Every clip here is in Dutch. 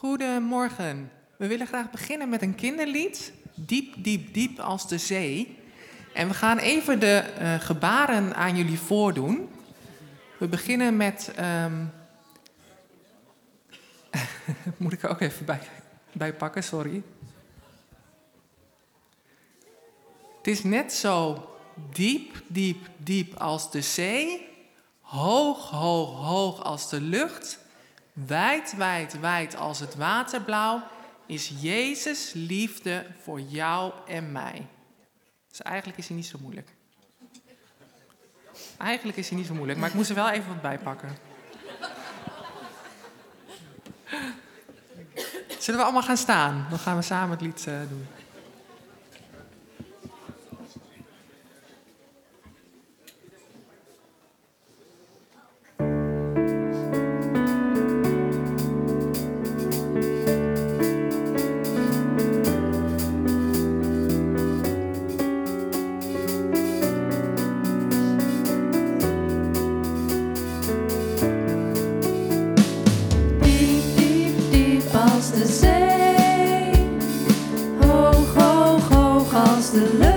Goedemorgen. We willen graag beginnen met een kinderlied. Diep, diep, diep als de zee. En we gaan even de eh, gebaren aan jullie voordoen. We beginnen met. ehm, Moet ik er ook even bij, bij pakken, sorry. Het is net zo diep, diep, diep als de zee. Hoog, hoog, hoog als de lucht. Wijd, wijd, wijd als het waterblauw. Is Jezus liefde voor jou en mij. Dus eigenlijk is hij niet zo moeilijk. Eigenlijk is hij niet zo moeilijk, maar ik moest er wel even wat bij pakken. Zullen we allemaal gaan staan? Dan gaan we samen het lied eh, doen. Hoog als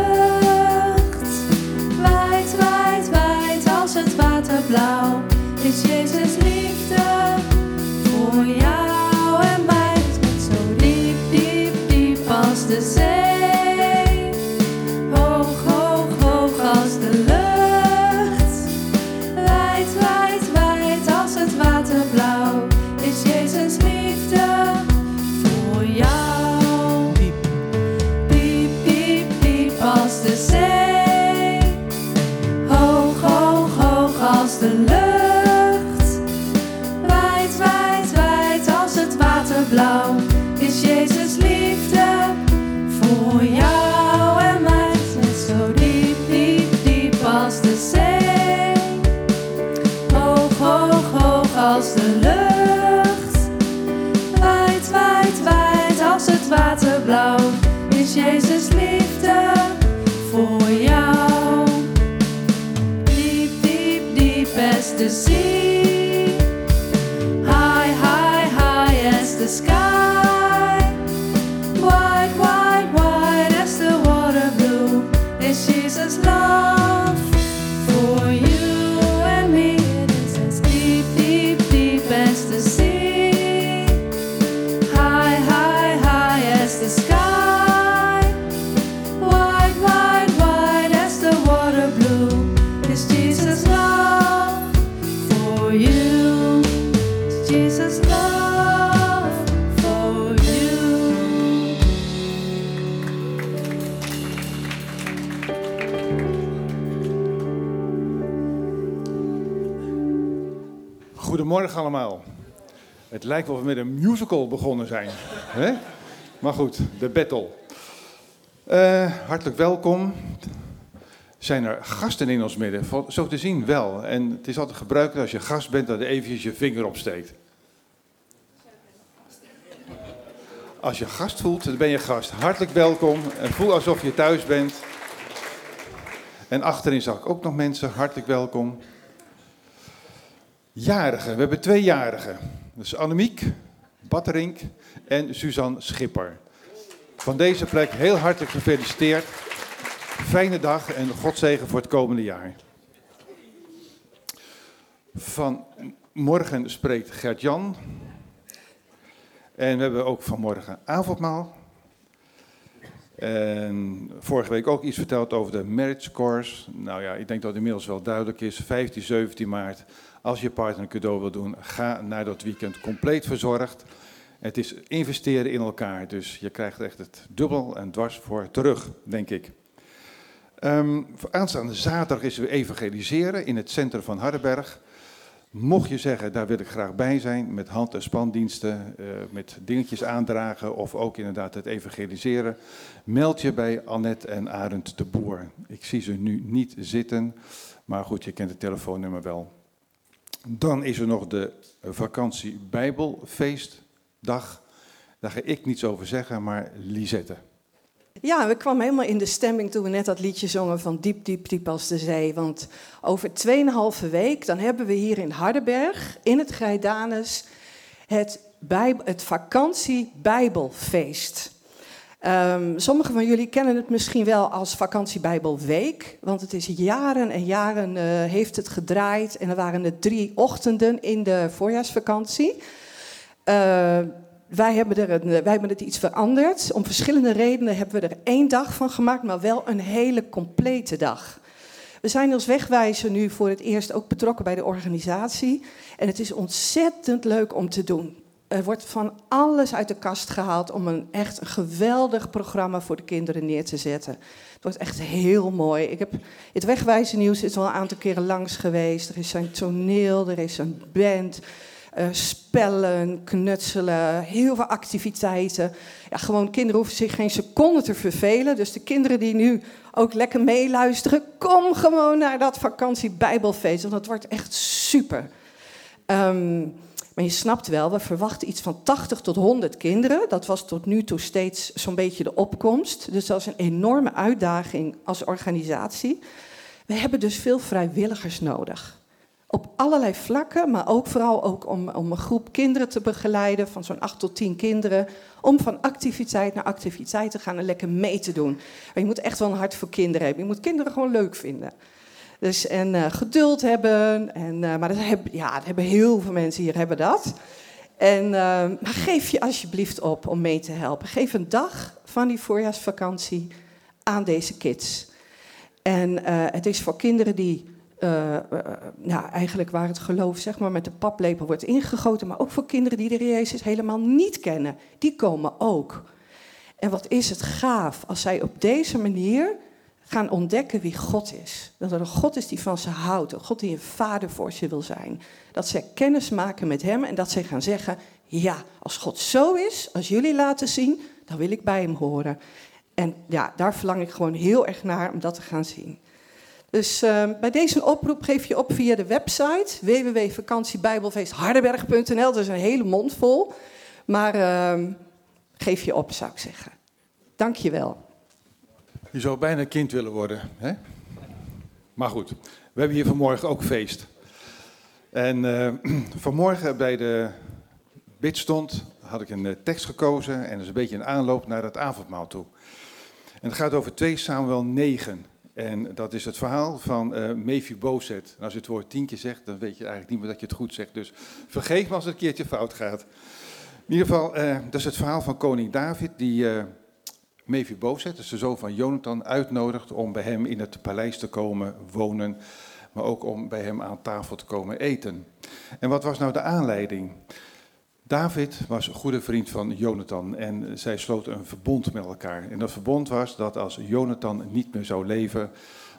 Het lijkt wel of we met een musical begonnen zijn. hè? Maar goed, de battle. Eh, hartelijk welkom. Zijn er gasten in ons midden? Zo te zien wel. En het is altijd gebruikelijk als je gast bent dat je eventjes je vinger opsteekt. Als je gast voelt, dan ben je gast. Hartelijk welkom en voel alsof je thuis bent. En achterin zag ik ook nog mensen. Hartelijk welkom. Jarigen. We hebben twee jarigen. Dus Annemiek Batterink en Suzanne Schipper. Van deze plek heel hartelijk gefeliciteerd. Fijne dag en Godzegen voor het komende jaar. Van morgen spreekt Gert-Jan. En we hebben ook vanmorgen avondmaal. En vorige week ook iets verteld over de marriage course. Nou ja, ik denk dat het inmiddels wel duidelijk is. 15, 17 maart. Als je partner een cadeau wil doen, ga naar dat weekend compleet verzorgd. Het is investeren in elkaar, dus je krijgt echt het dubbel en dwars voor terug, denk ik. Voor aanstaande zaterdag is we evangeliseren in het centrum van Hardenberg. Mocht je zeggen, daar wil ik graag bij zijn, met hand- en spandiensten, eh, met dingetjes aandragen of ook inderdaad het evangeliseren, meld je bij Annette en Arend de Boer. Ik zie ze nu niet zitten, maar goed, je kent het telefoonnummer wel. Dan is er nog de vakantie Bijbelfeestdag. Daar ga ik niets over zeggen, maar Lisette. Ja, we kwamen helemaal in de stemming toen we net dat liedje zongen van Diep, diep, diep als de zee. Want over 2,5 week, dan hebben we hier in Hardenberg, in het Grijdanus, het bij, het vakantie-bijbelfeest. Um, sommigen van jullie kennen het misschien wel als vakantiebijbelweek, want het is jaren en jaren uh, heeft het gedraaid en er waren er drie ochtenden in de voorjaarsvakantie. Uh, wij hebben, er een, wij hebben het iets veranderd. Om verschillende redenen hebben we er één dag van gemaakt, maar wel een hele complete dag. We zijn als wegwijzer nu voor het eerst ook betrokken bij de organisatie. En het is ontzettend leuk om te doen. Er wordt van alles uit de kast gehaald om een echt geweldig programma voor de kinderen neer te zetten. Het wordt echt heel mooi. Ik heb, het wegwijzen nieuws is al een aantal keren langs geweest. Er is zijn toneel, er is een band. Uh, spellen, knutselen, heel veel activiteiten. Ja, gewoon kinderen hoeven zich geen seconde te vervelen. Dus de kinderen die nu ook lekker meeluisteren, kom gewoon naar dat vakantie Bijbelfeest. Want dat wordt echt super. Um, maar je snapt wel, we verwachten iets van 80 tot 100 kinderen. Dat was tot nu toe steeds zo'n beetje de opkomst. Dus dat is een enorme uitdaging als organisatie. We hebben dus veel vrijwilligers nodig. Op allerlei vlakken, maar ook vooral ook om, om een groep kinderen te begeleiden, van zo'n 8 tot 10 kinderen. Om van activiteit naar activiteit te gaan en lekker mee te doen. Maar je moet echt wel een hart voor kinderen hebben. Je moet kinderen gewoon leuk vinden. Dus, en uh, geduld hebben. En, uh, maar dat hebben, ja, dat hebben heel veel mensen hier hebben dat. En, uh, maar geef je alsjeblieft op om mee te helpen. Geef een dag van die voorjaarsvakantie aan deze kids. En het is voor kinderen die nou, eigenlijk waar het geloof zeg maar, met de paplepel wordt ingegoten, maar ook voor kinderen die de Jezus helemaal niet kennen. Die komen ook. En wat is het gaaf als zij op deze manier gaan ontdekken wie God is. Dat er een God is die van ze houdt, een God die een vader voor ze wil zijn. Dat ze kennis maken met Hem en dat ze gaan zeggen, ja, als God zo is, als jullie laten zien, dan wil ik bij Hem horen. En ja, daar verlang ik gewoon heel erg naar om dat te gaan zien. Dus uh, bij deze oproep geef je op via de website www.vakantiebijbelfeesthardenberg.nl. Dat is een hele mond vol. Maar uh, geef je op, zou ik zeggen. Dank je wel. Je zou bijna kind willen worden. Hè? Maar goed, we hebben hier vanmorgen ook feest. En uh, vanmorgen bij de bidstond had ik een uh, tekst gekozen. En dat is een beetje een aanloop naar het avondmaal toe. En het gaat over 2 Samuel 9. En dat is het verhaal van uh, Mephibosheth. En als je het woord tien keer zegt, dan weet je eigenlijk niet meer dat je het goed zegt. Dus vergeef me als het een keertje fout gaat. In ieder geval, dat is het verhaal van koning David, die Mephibozet, dus de zoon van Jonathan, uitnodigt om bij hem in het paleis te komen wonen, maar ook om bij hem aan tafel te komen eten. En wat was nou de aanleiding? David was een goede vriend van Jonathan en zij sloten een verbond met elkaar. En dat verbond was dat als Jonathan niet meer zou leven,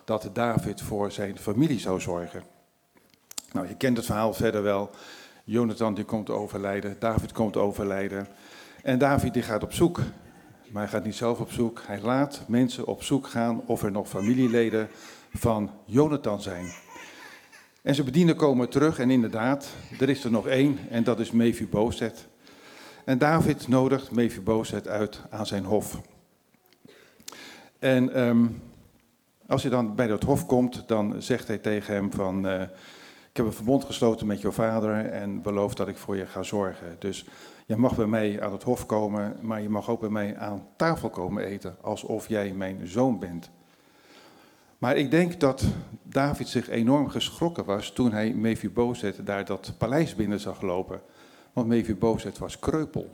dat David voor zijn familie zou zorgen. Nou, je kent het verhaal verder wel. Jonathan die komt overlijden, David komt overlijden. En David die gaat op zoek maar hij gaat niet zelf op zoek. Hij laat mensen op zoek gaan of er nog familieleden van Jonathan zijn. En zijn bedienden komen terug en inderdaad, er is er nog één en dat is Mephibozet. En David nodigt Mephibozet uit aan zijn hof. En um, als hij dan bij dat hof komt, dan zegt hij tegen hem van... Uh, ik heb een verbond gesloten met jouw vader en beloof dat ik voor je ga zorgen. Dus je mag bij mij aan het hof komen, maar je mag ook bij mij aan tafel komen eten, alsof jij mijn zoon bent. Maar ik denk dat David zich enorm geschrokken was toen hij Mephibozet daar dat paleis binnen zag lopen. Want Mephibozet was kreupel.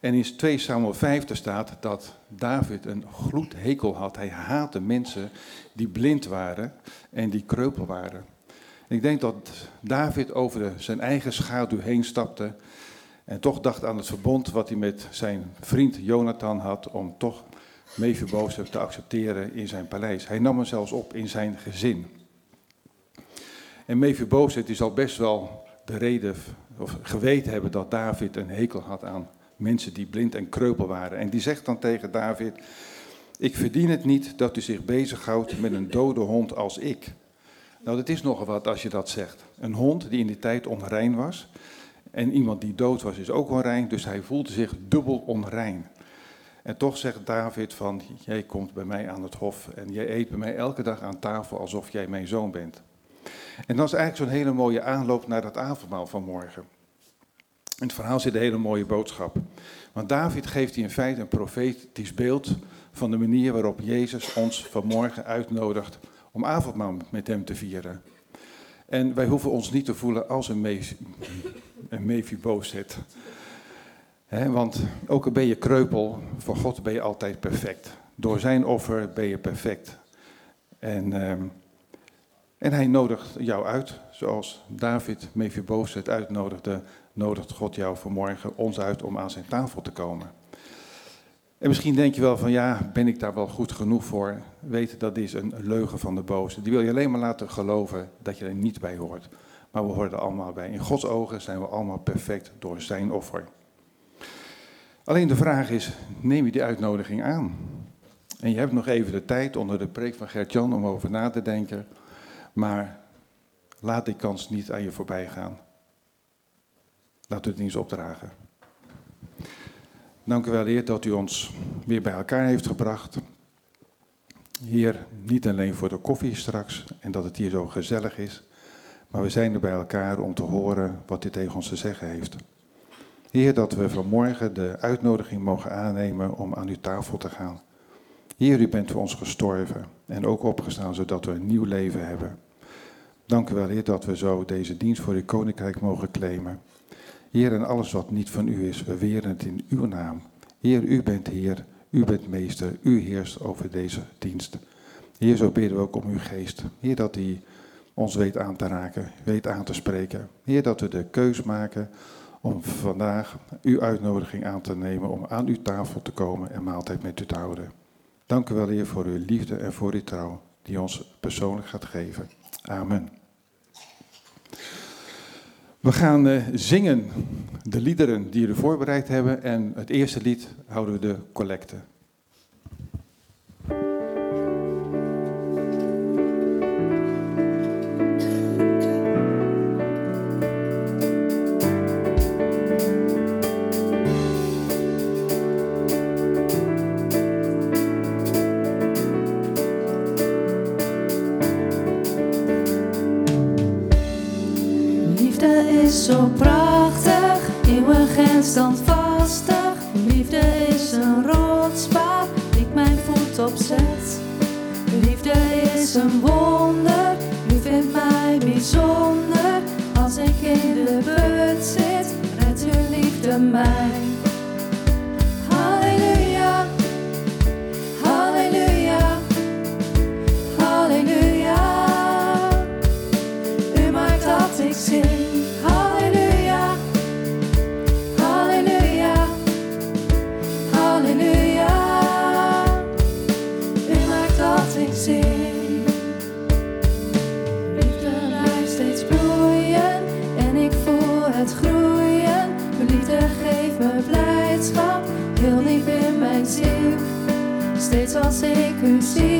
En in 2 Samuel 5 staat dat David een gloedhekel had. Hij haatte mensen die blind waren en die kreupel waren. ik denk dat David over zijn eigen schaduw heen stapte en toch dacht aan het verbond wat hij met zijn vriend Jonathan had om toch Mephibozet te accepteren in zijn paleis. Hij nam hem zelfs op in zijn gezin. En Mephibozet die zal best wel de reden of geweten hebben dat David een hekel had aan mensen die blind en kreupel waren. En die zegt dan tegen David, ik verdien het niet dat u zich bezighoudt met een dode hond als ik. Nou, dat is nogal wat als je dat zegt. Een hond die in die tijd onrein was, en iemand die dood was is ook onrein, dus hij voelde zich dubbel onrein. En toch zegt David van, jij komt bij mij aan het hof en jij eet bij mij elke dag aan tafel alsof jij mijn zoon bent. En dat is eigenlijk zo'n hele mooie aanloop naar dat avondmaal van morgen. In het verhaal zit een hele mooie boodschap. Want David geeft hier in feite een profetisch beeld van de manier waarop Jezus ons vanmorgen uitnodigt om avondmaal met hem te vieren. En wij hoeven ons niet te voelen als een, een Mephibozet. want ook al ben je kreupel, voor God ben je altijd perfect. Door zijn offer ben je perfect. En, ehm, en hij nodigt jou uit, zoals David Mephibozet uitnodigde, nodigt God jou vanmorgen ons uit om aan zijn tafel te komen. En misschien denk je wel van ja, ben ik daar wel goed genoeg voor? Weet, dat is een leugen van de boze. Die wil je alleen maar laten geloven dat je er niet bij hoort. Maar we horen allemaal bij. In Gods ogen zijn we allemaal perfect door zijn offer. Alleen de vraag is, neem je die uitnodiging aan? En je hebt nog even de tijd onder de preek van Gert-Jan om over na te denken. Maar laat die kans niet aan je voorbij gaan. Laat het niet eens opdragen. Dank u wel, Heer, dat u ons weer bij elkaar heeft gebracht. Hier niet alleen voor de koffie straks en dat het hier zo gezellig is, maar we zijn er bij elkaar om te horen wat u tegen ons te zeggen heeft. Heer, dat we vanmorgen de uitnodiging mogen aannemen om aan uw tafel te gaan. Heer, u bent voor ons gestorven en ook opgestaan zodat we een nieuw leven hebben. Dank u wel, Heer, dat we zo deze dienst voor uw koninkrijk mogen claimen. Heer, en alles wat niet van u is, we weren het in uw naam. Heer, u bent Heer, u bent meester, u heerst over deze dienst. Heer, zo bidden we ook om uw geest. Heer, dat hij ons weet aan te raken, weet aan te spreken. Heer, dat we de keus maken om vandaag uw uitnodiging aan te nemen om aan uw tafel te komen en maaltijd met u te houden. Dank u wel, Heer, voor uw liefde en voor uw trouw die ons persoonlijk gaat geven. Amen. We gaan uh, zingen de liederen die we voorbereid hebben en het eerste lied houden we de collecte. Standvastig. Liefde is een rotspaar, ik mijn voet opzet. Liefde is een wonder, u vindt mij bijzonder. Als ik in de put zit, redt uw liefde mij. Ik u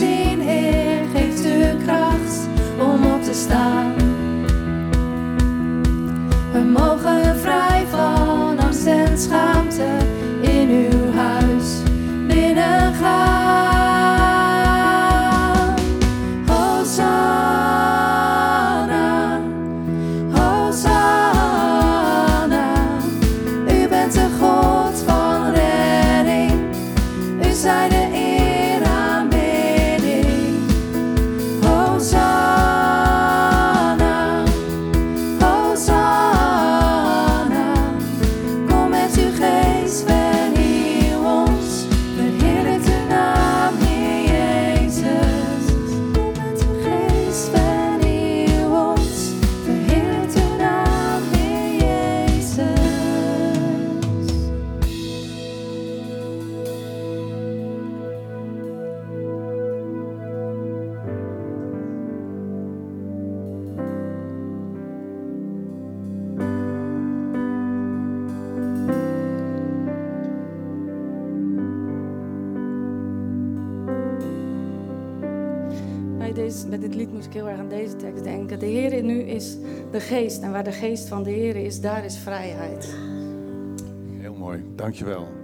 see geest. En waar de geest van de Heer is, daar is vrijheid. Heel mooi, dankjewel.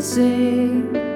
Sing.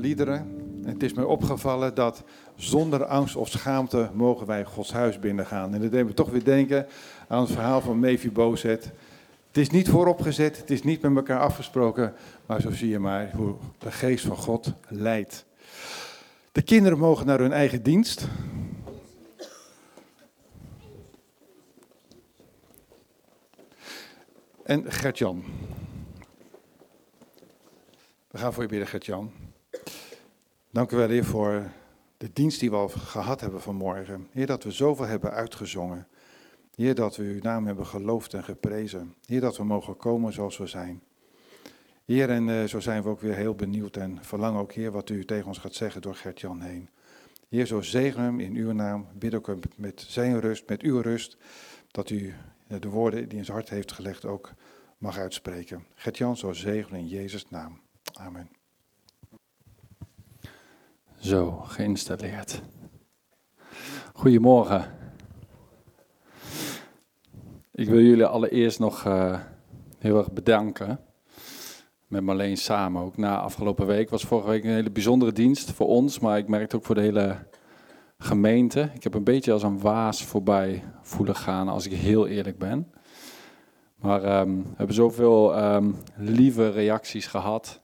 Prachtige. Het is mij opgevallen dat zonder angst of schaamte mogen wij Gods huis binnengaan. En dat deed me toch weer denken aan het verhaal van Mephibozet. Het is niet vooropgezet, het is niet met elkaar afgesproken, maar zo zie je maar hoe de geest van God leidt. De kinderen mogen naar hun eigen dienst. En Gert-Jan. We gaan voor je bidden, Gert-Jan. Dank u wel, Heer, voor de dienst die we al gehad hebben vanmorgen. Heer, dat we zoveel hebben uitgezongen. Heer, dat we uw naam hebben geloofd en geprezen. Heer, dat we mogen komen zoals we zijn. Heer, en uh, zo zijn we ook weer heel benieuwd en verlangen ook, Heer, wat u tegen ons gaat zeggen door Gert-Jan heen. Heer, zo zegen hem in uw naam. Bid ook met zijn rust, met uw rust, dat u de woorden die in zijn hart heeft gelegd ook mag uitspreken. Gert-Jan, zo zegen in Jezus' naam. Amen. Zo, geïnstalleerd. Goedemorgen. Ik wil jullie allereerst nog uh, heel erg bedanken. Met Marleen samen. Ook na afgelopen week was vorige week een hele bijzondere dienst voor ons. Maar ik merkte ook voor de hele gemeente. Ik heb een beetje als een waas voorbij voelen gaan, als ik heel eerlijk ben. Maar um, we hebben zoveel um, lieve reacties gehad.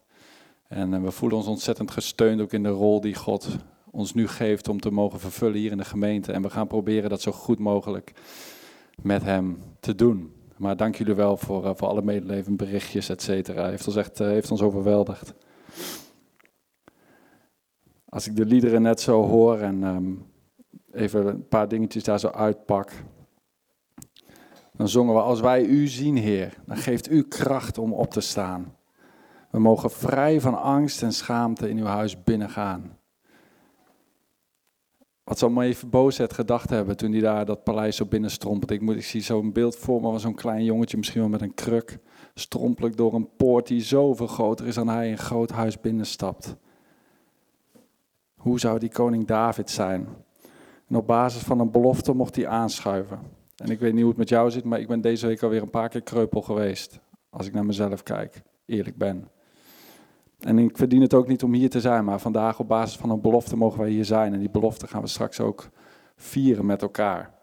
En uh, we voelen ons ontzettend gesteund ook in de rol die God ons nu geeft om te mogen vervullen hier in de gemeente. En we gaan proberen dat zo goed mogelijk met hem te doen. Maar dank jullie wel voor, uh, voor alle medeleven, berichtjes, et cetera. Heeft ons echt uh, heeft ons overweldigd. Als ik de liederen net zo hoor en um, even een paar dingetjes daar zo uitpak. Dan zongen we, als wij u zien, Heer, dan geeft u kracht om op te staan. We mogen vrij van angst en schaamte in uw huis binnengaan. Wat zal Bozet gedacht hebben toen hij daar dat paleis zo binnenstrompelde. Ik, moet, ik zie zo'n beeld voor me van zo'n klein jongetje, misschien wel met een kruk, strompelijk door een poort die zoveel groter is dan hij een groot huis binnenstapt. Hoe zou die koning David zijn? En op basis van een belofte mocht hij aanschuiven. En ik weet niet hoe het met jou zit, maar ik ben deze week alweer een paar keer kreupel geweest. Als ik naar mezelf kijk, eerlijk ben. En ik verdien het ook niet om hier te zijn, maar vandaag op basis van een belofte mogen wij hier zijn. En die belofte gaan we straks ook vieren met elkaar.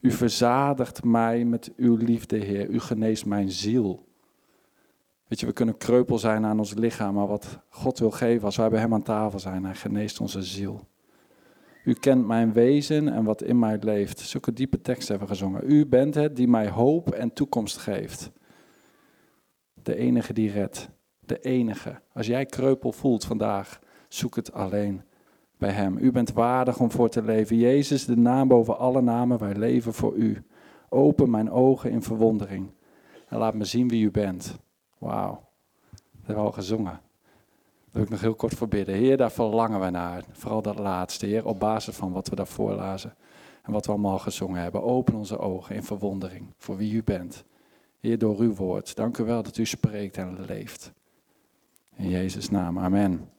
U verzadigt mij met uw liefde, Heer. U geneest mijn ziel. Weet je, we kunnen kreupel zijn aan ons lichaam, maar wat God wil geven als wij bij Hem aan tafel zijn, Hij geneest onze ziel. U kent mijn wezen en wat in mij leeft. Zulke diepe teksten hebben we gezongen. U bent het die mij hoop en toekomst geeft. De enige die redt. De enige. Als jij kreupel voelt vandaag, zoek het alleen bij Hem. U bent waardig om voor te leven. Jezus, de naam boven alle namen, wij leven voor U. Open mijn ogen in verwondering en laat me zien wie U bent. Wauw, dat hebben al gezongen. Daar wil ik nog heel kort voor bidden. Heer, daar verlangen we naar. Vooral dat laatste, Heer, op basis van wat we daarvoor lazen. En wat we allemaal gezongen hebben. Open onze ogen in verwondering voor wie U bent. Heer, door uw woord. Dank u wel dat u spreekt en leeft. In Jezus' naam, amen.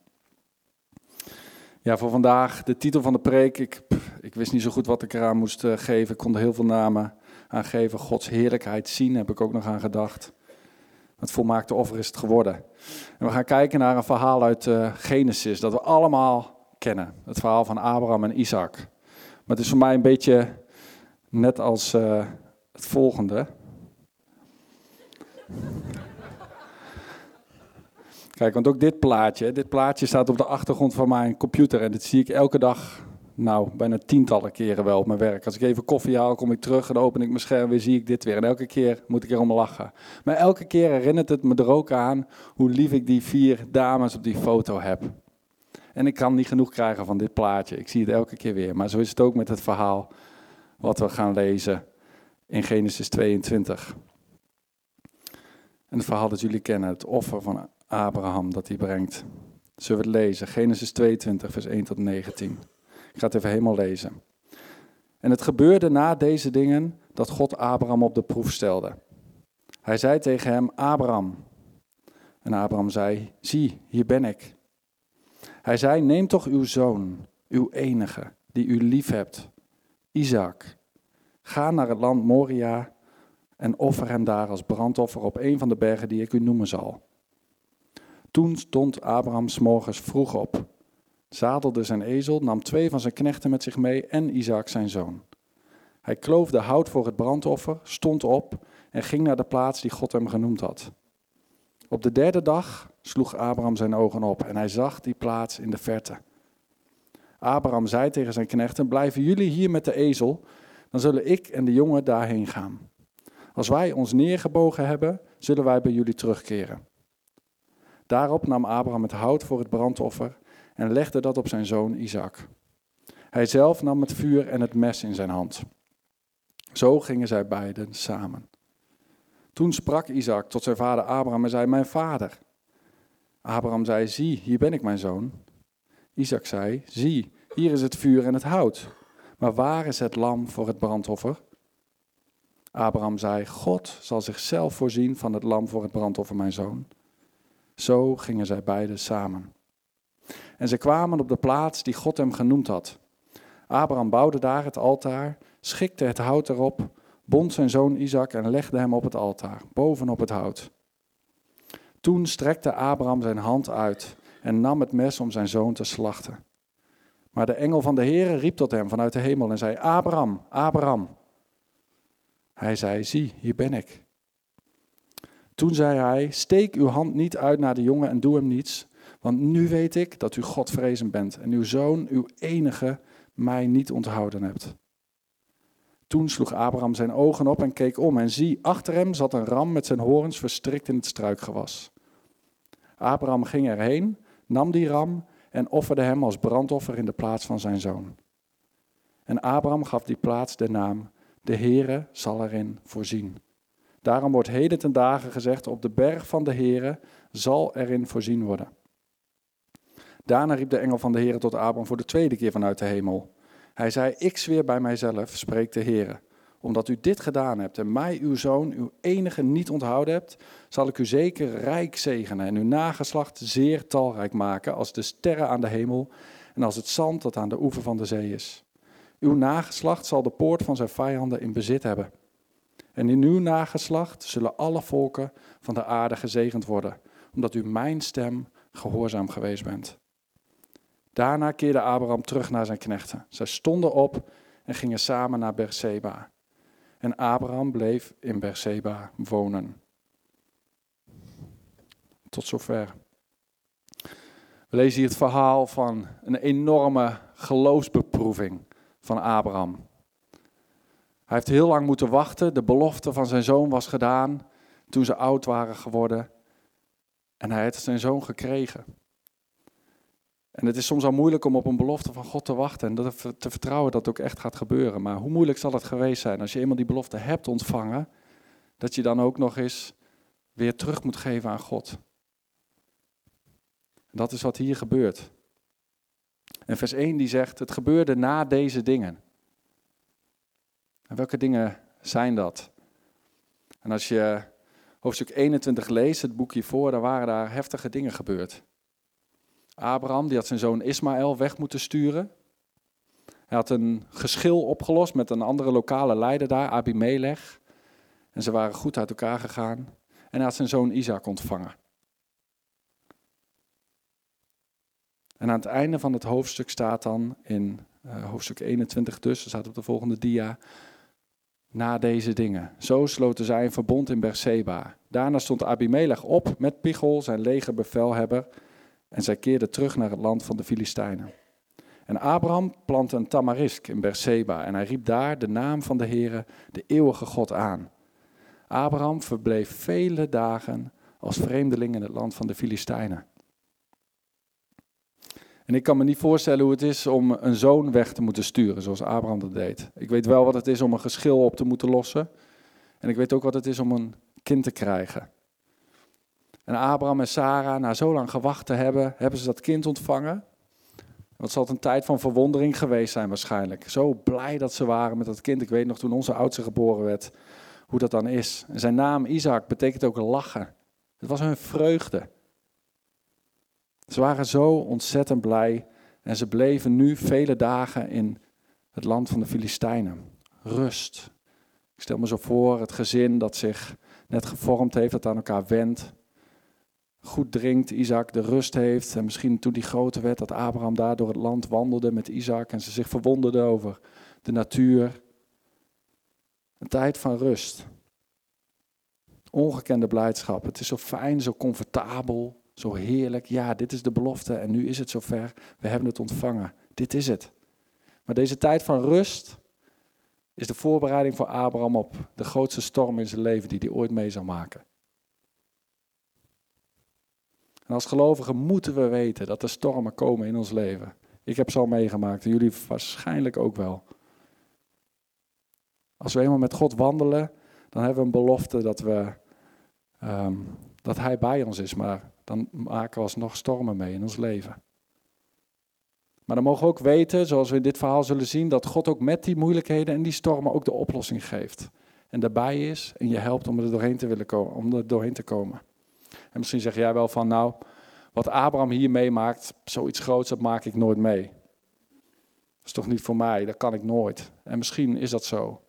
Ja, voor vandaag de titel van de preek. Ik, ik wist niet zo goed wat ik eraan moest uh, geven. Ik kon er heel veel namen aan geven. Gods heerlijkheid zien heb ik ook nog aan gedacht. Het volmaakte offer is het geworden. En we gaan kijken naar een verhaal uit uh, Genesis dat we allemaal kennen. Het verhaal van Abraham en Isaac. Maar het is voor mij een beetje net als uh, het volgende. Kijk, want ook dit plaatje, dit plaatje staat op de achtergrond van mijn computer en dit zie ik elke dag, nou, bijna tientallen keren wel op mijn werk. Als ik even koffie haal, kom ik terug en open ik mijn scherm weer, zie ik dit weer. En elke keer moet ik erom lachen. Maar elke keer herinnert het me er ook aan hoe lief ik die vier dames op die foto heb. En ik kan niet genoeg krijgen van dit plaatje. Ik zie het elke keer weer. Maar zo is het ook met het verhaal wat we gaan lezen in Genesis 22. En het verhaal dat jullie kennen, het offer van Abraham dat hij brengt. Zullen we het lezen? Genesis 22, vers 1 tot 19. Ik ga het even helemaal lezen. En het gebeurde na deze dingen dat God Abraham op de proef stelde. Hij zei tegen hem, Abraham. En Abraham zei, zie, hier ben ik. Hij zei, neem toch uw zoon, uw enige, die u lief hebt, Isaac. Ga naar het land Moria en offer hem daar als brandoffer op een van de bergen die ik u noemen zal. Toen stond Abraham morgens vroeg op, zadelde zijn ezel, nam twee van zijn knechten met zich mee en Isaac zijn zoon. Hij kloofde hout voor het brandoffer, stond op en ging naar de plaats die God hem genoemd had. Op de derde dag sloeg Abraham zijn ogen op en hij zag die plaats in de verte. Abraham zei tegen zijn knechten: Blijven jullie hier met de ezel, dan zullen ik en de jongen daarheen gaan. Als wij ons neergebogen hebben, zullen wij bij jullie terugkeren. Daarop nam Abraham het hout voor het brandoffer en legde dat op zijn zoon Isaac. Hij zelf nam het vuur en het mes in zijn hand. Zo gingen zij beiden samen. Toen sprak Isaac tot zijn vader Abraham en zei: Mijn vader. Abraham zei: Zie, hier ben ik, mijn zoon. Isaac zei: Zie, hier is het vuur en het hout. Maar waar is het lam voor het brandoffer? Abraham zei: God zal zichzelf voorzien van het lam voor het brandoffer, mijn zoon. Zo gingen zij beiden samen. En ze kwamen op de plaats die God hem genoemd had. Abraham bouwde daar het altaar, schikte het hout erop, bond zijn zoon Isaac en legde hem op het altaar, bovenop het hout. Toen strekte Abraham zijn hand uit en nam het mes om zijn zoon te slachten. Maar de engel van de Heere riep tot hem vanuit de hemel en zei: Abraham, Abraham. Hij zei: Zie, hier ben ik. Toen zei hij: Steek uw hand niet uit naar de jongen en doe hem niets, want nu weet ik dat u Godvrezend bent en uw zoon, uw enige, mij niet onthouden hebt. Toen sloeg Abraham zijn ogen op en keek om en zie, achter hem zat een ram met zijn horens verstrikt in het struikgewas. Abraham ging erheen, nam die ram en offerde hem als brandoffer in de plaats van zijn zoon. En Abraham gaf die plaats de naam, de Heere zal erin voorzien. Daarom wordt heden ten dagen gezegd, op de berg van de Heere zal erin voorzien worden. Daarna riep de engel van de Heere tot Abraham voor de tweede keer vanuit de hemel. Hij zei, ik zweer bij mijzelf, spreekt de Heere, omdat u dit gedaan hebt en mij, uw zoon, uw enige niet onthouden hebt, zal ik u zeker rijk zegenen en uw nageslacht zeer talrijk maken als de sterren aan de hemel en als het zand dat aan de oever van de zee is. Uw nageslacht zal de poort van zijn vijanden in bezit hebben. En in uw nageslacht zullen alle volken van de aarde gezegend worden, omdat u mijn stem gehoorzaam geweest bent. Daarna keerde Abraham terug naar zijn knechten. Zij stonden op en gingen samen naar Berseba. En Abraham bleef in Berseba wonen. Tot zover. We lezen hier het verhaal van een enorme geloofsbeproeving van Abraham. Hij heeft heel lang moeten wachten. De belofte van zijn zoon was gedaan toen ze oud waren geworden. En hij heeft zijn zoon gekregen. En het is soms al moeilijk om op een belofte van God te wachten en te vertrouwen dat het ook echt gaat gebeuren. Maar hoe moeilijk zal het geweest zijn als je eenmaal die belofte hebt ontvangen, dat je dan ook nog eens weer terug moet geven aan God. Dat is wat hier gebeurt. En vers 1 die zegt, het gebeurde na deze dingen. Welke dingen zijn dat? En als je hoofdstuk 21 leest, het boek hiervoor, dan waren daar heftige dingen gebeurd. Abraham die had zijn zoon Ismaël weg moeten sturen. Hij had een geschil opgelost met een andere lokale leider daar, Abimelech. En ze waren goed uit elkaar gegaan. En hij had zijn zoon Isaac ontvangen. En aan het einde van het hoofdstuk staat dan, in uh, hoofdstuk 21 dus, dat staat op de volgende dia, na deze dingen. Zo sloten zij een verbond in Berseba. Daarna stond Abimelech op met Pichol, zijn legerbevelhebber, en zij keerden terug naar het land van de Filistijnen. En Abraham plantte een tamarisk in Berseba en hij riep daar de naam van de Heere, de eeuwige God aan. Abraham verbleef vele dagen als vreemdeling in het land van de Filistijnen. En ik kan me niet voorstellen hoe het is om een zoon weg te moeten sturen, zoals Abraham dat deed. Ik weet wel wat het is om een geschil op te moeten lossen. En ik weet ook wat het is om een kind te krijgen. En Abraham en Sarah, na zo lang gewacht te hebben, hebben ze dat kind ontvangen. Wat zal een tijd van verwondering geweest zijn waarschijnlijk. Zo blij dat ze waren met dat kind. Ik weet nog toen onze oudste geboren werd, hoe dat dan is. En zijn naam Isaac betekent ook lachen. Het was hun vreugde. Ze waren zo ontzettend blij en ze bleven nu vele dagen in het land van de Filistijnen. Rust. Ik stel me zo voor het gezin dat zich net gevormd heeft, dat aan elkaar wendt. goed drinkt, Isaac de rust heeft. En misschien toen hij groter werd, dat Abraham daar door het land wandelde met Isaac en ze zich verwonderden over de natuur. Een tijd van rust. Ongekende blijdschap. Het is zo fijn, zo comfortabel, zo heerlijk. Ja, dit is de belofte en nu is het zover. We hebben het ontvangen. Dit is het. Maar deze tijd van rust is de voorbereiding voor Abraham op de grootste storm in zijn leven die hij ooit mee zal maken. En als gelovigen moeten we weten dat er stormen komen in ons leven. Ik heb ze al meegemaakt en jullie waarschijnlijk ook wel. Als we eenmaal met God wandelen, dan hebben we een belofte dat, we, ehm, dat Hij bij ons is. Maar dan maken we alsnog stormen mee in ons leven. Maar dan mogen we ook weten, zoals we in dit verhaal zullen zien, dat God ook met die moeilijkheden en die stormen ook de oplossing geeft. En daarbij is en je helpt om er doorheen te, willen komen, om er doorheen te komen. En misschien zeg jij wel van, nou, wat Abraham hier meemaakt, zoiets groots, dat maak ik nooit mee. Dat is toch niet voor mij, dat kan ik nooit. En misschien is dat zo.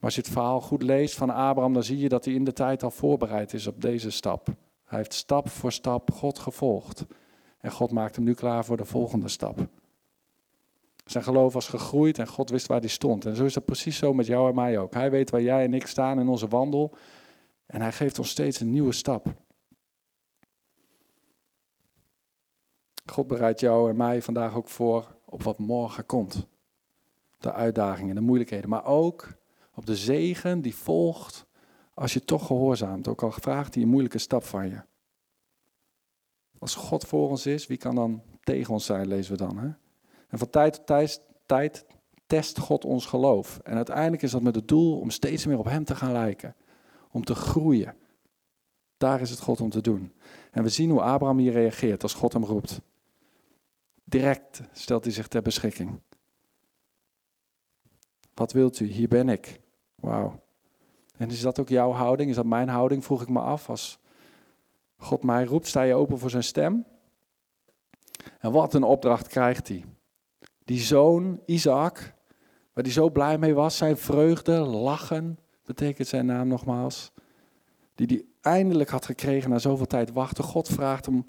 Maar als je het verhaal goed leest van Abraham, dan zie je dat hij in de tijd al voorbereid is op deze stap. Hij heeft stap voor stap God gevolgd. En God maakt hem nu klaar voor de volgende stap. Zijn geloof was gegroeid en God wist waar hij stond. En zo is dat precies zo met jou en mij ook. Hij weet waar jij en ik staan in onze wandel. En hij geeft ons steeds een nieuwe stap. God bereidt jou en mij vandaag ook voor op wat morgen komt. De uitdagingen, de moeilijkheden, maar ook op de zegen die volgt als je toch gehoorzaamt. Ook al vraagt hij een moeilijke stap van je. Als God voor ons is, wie kan dan tegen ons zijn, lezen we dan. Hè? En van tijd tot tijd, tijd test God ons geloof. En uiteindelijk is dat met het doel om steeds meer op Hem te gaan lijken. Om te groeien. Daar is het God om te doen. En we zien hoe Abraham hier reageert als God hem roept. Direct stelt hij zich ter beschikking. Wat wilt u? Hier ben ik. Wauw. En is dat ook jouw houding? Is dat mijn houding? Vroeg ik me af. Als God mij roept, sta je open voor zijn stem? En wat een opdracht krijgt hij. Die zoon, Isaac, waar hij zo blij mee was, zijn vreugde, lachen, betekent zijn naam nogmaals. Die hij eindelijk had gekregen na zoveel tijd wachten. God vraagt hem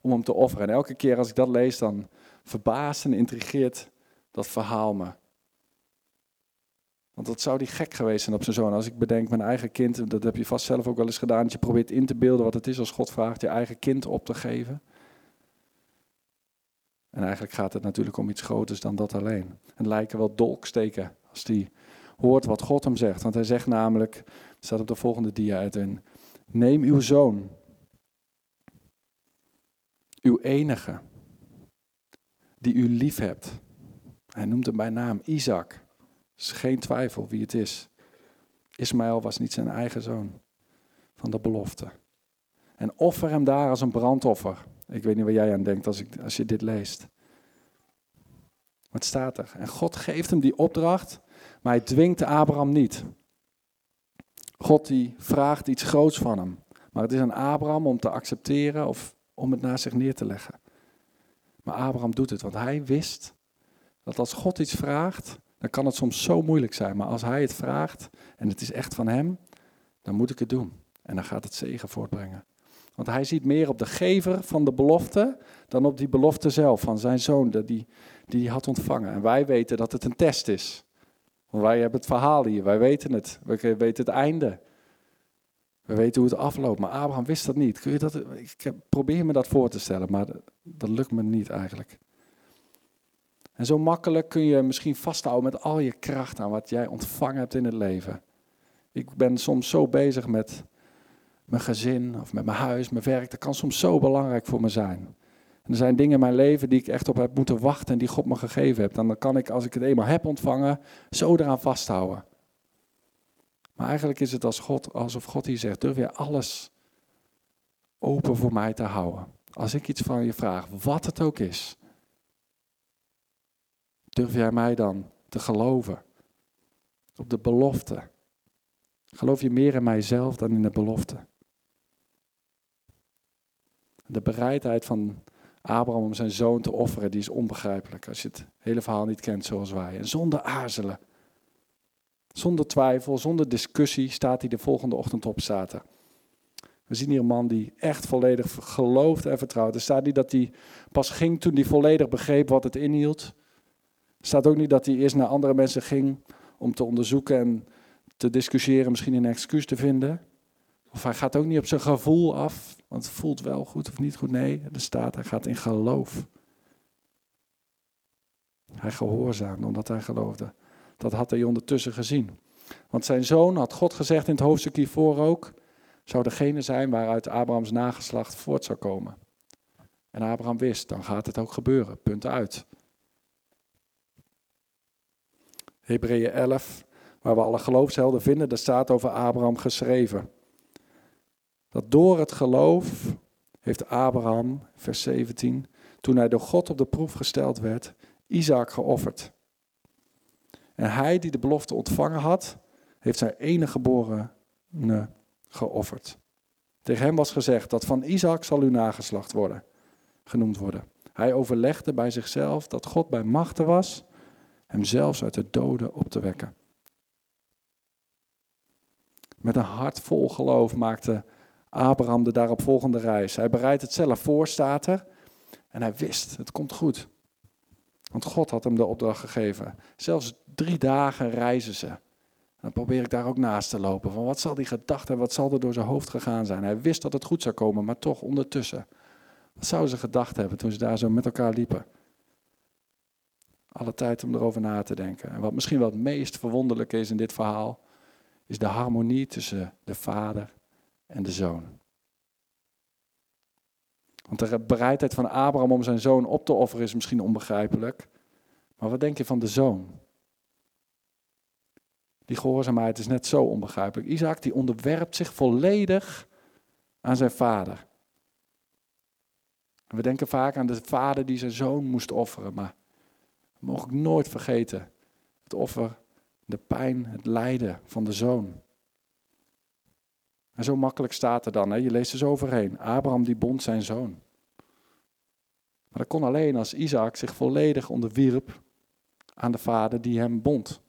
om hem te offeren. En elke keer als ik dat lees, dan verbaast en intrigeert dat verhaal me. Want dat zou die gek geweest zijn op zijn zoon. Als ik bedenk mijn eigen kind, dat heb je vast zelf ook wel eens gedaan, dat je probeert in te beelden wat het is als God vraagt je eigen kind op te geven. En eigenlijk gaat het natuurlijk om iets groters dan dat alleen. Het lijken wel dolksteken als die hoort wat God hem zegt. Want hij zegt namelijk, staat op de volgende dia uit neem uw zoon, uw enige, die u lief hebt. Hij noemt hem bij naam Isaac is geen twijfel wie het is. Ismaël was niet zijn eigen zoon van de belofte. En offer hem daar als een brandoffer. Ik weet niet waar jij aan denkt als, ik, als je dit leest. Wat staat er? En God geeft hem die opdracht, maar hij dwingt Abraham niet. God die vraagt iets groots van hem. Maar het is aan Abraham om te accepteren of om het naast zich neer te leggen. Maar Abraham doet het, want hij wist dat als God iets vraagt, dan kan het soms zo moeilijk zijn. Maar als hij het vraagt en het is echt van hem, dan moet ik het doen. En dan gaat het zegen voortbrengen. Want hij ziet meer op de gever van de belofte dan op die belofte zelf van zijn zoon die, die hij had ontvangen. En wij weten dat het een test is. Want wij hebben het verhaal hier, wij weten het. We weten het einde. We weten hoe het afloopt. Maar Abraham wist dat niet. Kun je dat, ik probeer me dat voor te stellen, maar dat lukt me niet eigenlijk. En zo makkelijk kun je misschien vasthouden met al je kracht aan wat jij ontvangen hebt in het leven. Ik ben soms zo bezig met mijn gezin of met mijn huis, mijn werk. Dat kan soms zo belangrijk voor me zijn. Er zijn dingen in mijn leven die ik echt op heb moeten wachten en die God me gegeven heeft. En dan kan ik, als ik het eenmaal heb ontvangen, zo eraan vasthouden. Maar eigenlijk is het als God, alsof God hier zegt, durf je alles open voor mij te houden. Als ik iets van je vraag, wat het ook is. Durf jij mij dan te geloven? Op de belofte. Geloof je meer in mijzelf dan in de belofte? De bereidheid van Abraham om zijn zoon te offeren, die is onbegrijpelijk als je het hele verhaal niet kent zoals wij. En zonder aarzelen, zonder twijfel, zonder discussie staat hij de volgende ochtend op zaten. We zien hier een man die echt volledig gelooft en vertrouwt. Er staat niet dat hij pas ging toen hij volledig begreep wat het inhield. Staat ook niet dat hij eerst naar andere mensen ging om te onderzoeken en te discussiëren, misschien een excuus te vinden. Of hij gaat ook niet op zijn gevoel af, want het voelt wel goed of niet goed. Nee, er staat, hij gaat in geloof. Hij gehoorzaamde omdat hij geloofde. Dat had hij ondertussen gezien. Want zijn zoon, had God gezegd in het hoofdstuk hiervoor ook, zou degene zijn waaruit Abrahams nageslacht voort zou komen. En Abraham wist, dan gaat het ook gebeuren. Punt uit. Hebreeën 11, waar we alle geloofshelden vinden, daar staat over Abraham geschreven. Dat door het geloof heeft Abraham, vers 17, toen hij door God op de proef gesteld werd, Isaac geofferd. En hij die de belofte ontvangen had, heeft zijn enige geborene geofferd. Tegen hem was gezegd dat van Isaac zal uw nageslacht worden, genoemd worden. Hij overlegde bij zichzelf dat God bij machten was hem zelfs uit de doden op te wekken. Met een hart vol geloof maakte Abraham de daaropvolgende reis. Hij bereidt het zelf voor, staat er. En hij wist, het komt goed. Want God had hem de opdracht gegeven. Zelfs drie dagen reizen ze. Dan probeer ik daar ook naast te lopen. Van wat zal die gedachte wat zal er door zijn hoofd gegaan zijn? Hij wist dat het goed zou komen, maar toch ondertussen. Wat zouden ze gedacht hebben toen ze daar zo met elkaar liepen? Alle tijd om erover na te denken. En wat misschien wel het meest verwonderlijke is in dit verhaal, is de harmonie tussen de vader en de zoon. Want de bereidheid van Abraham om zijn zoon op te offeren is misschien onbegrijpelijk. Maar wat denk je van de zoon? Die gehoorzaamheid is net zo onbegrijpelijk. Isaac die onderwerpt zich volledig aan zijn vader. we denken vaak aan de vader die zijn zoon moest offeren, maar we mogen nooit vergeten het offer, de pijn, het lijden van de zoon. En zo makkelijk staat er dan, hè? je leest er zo overheen. Abraham die bond zijn zoon. Maar dat kon alleen als Isaac zich volledig onderwierp aan de vader die hem bond.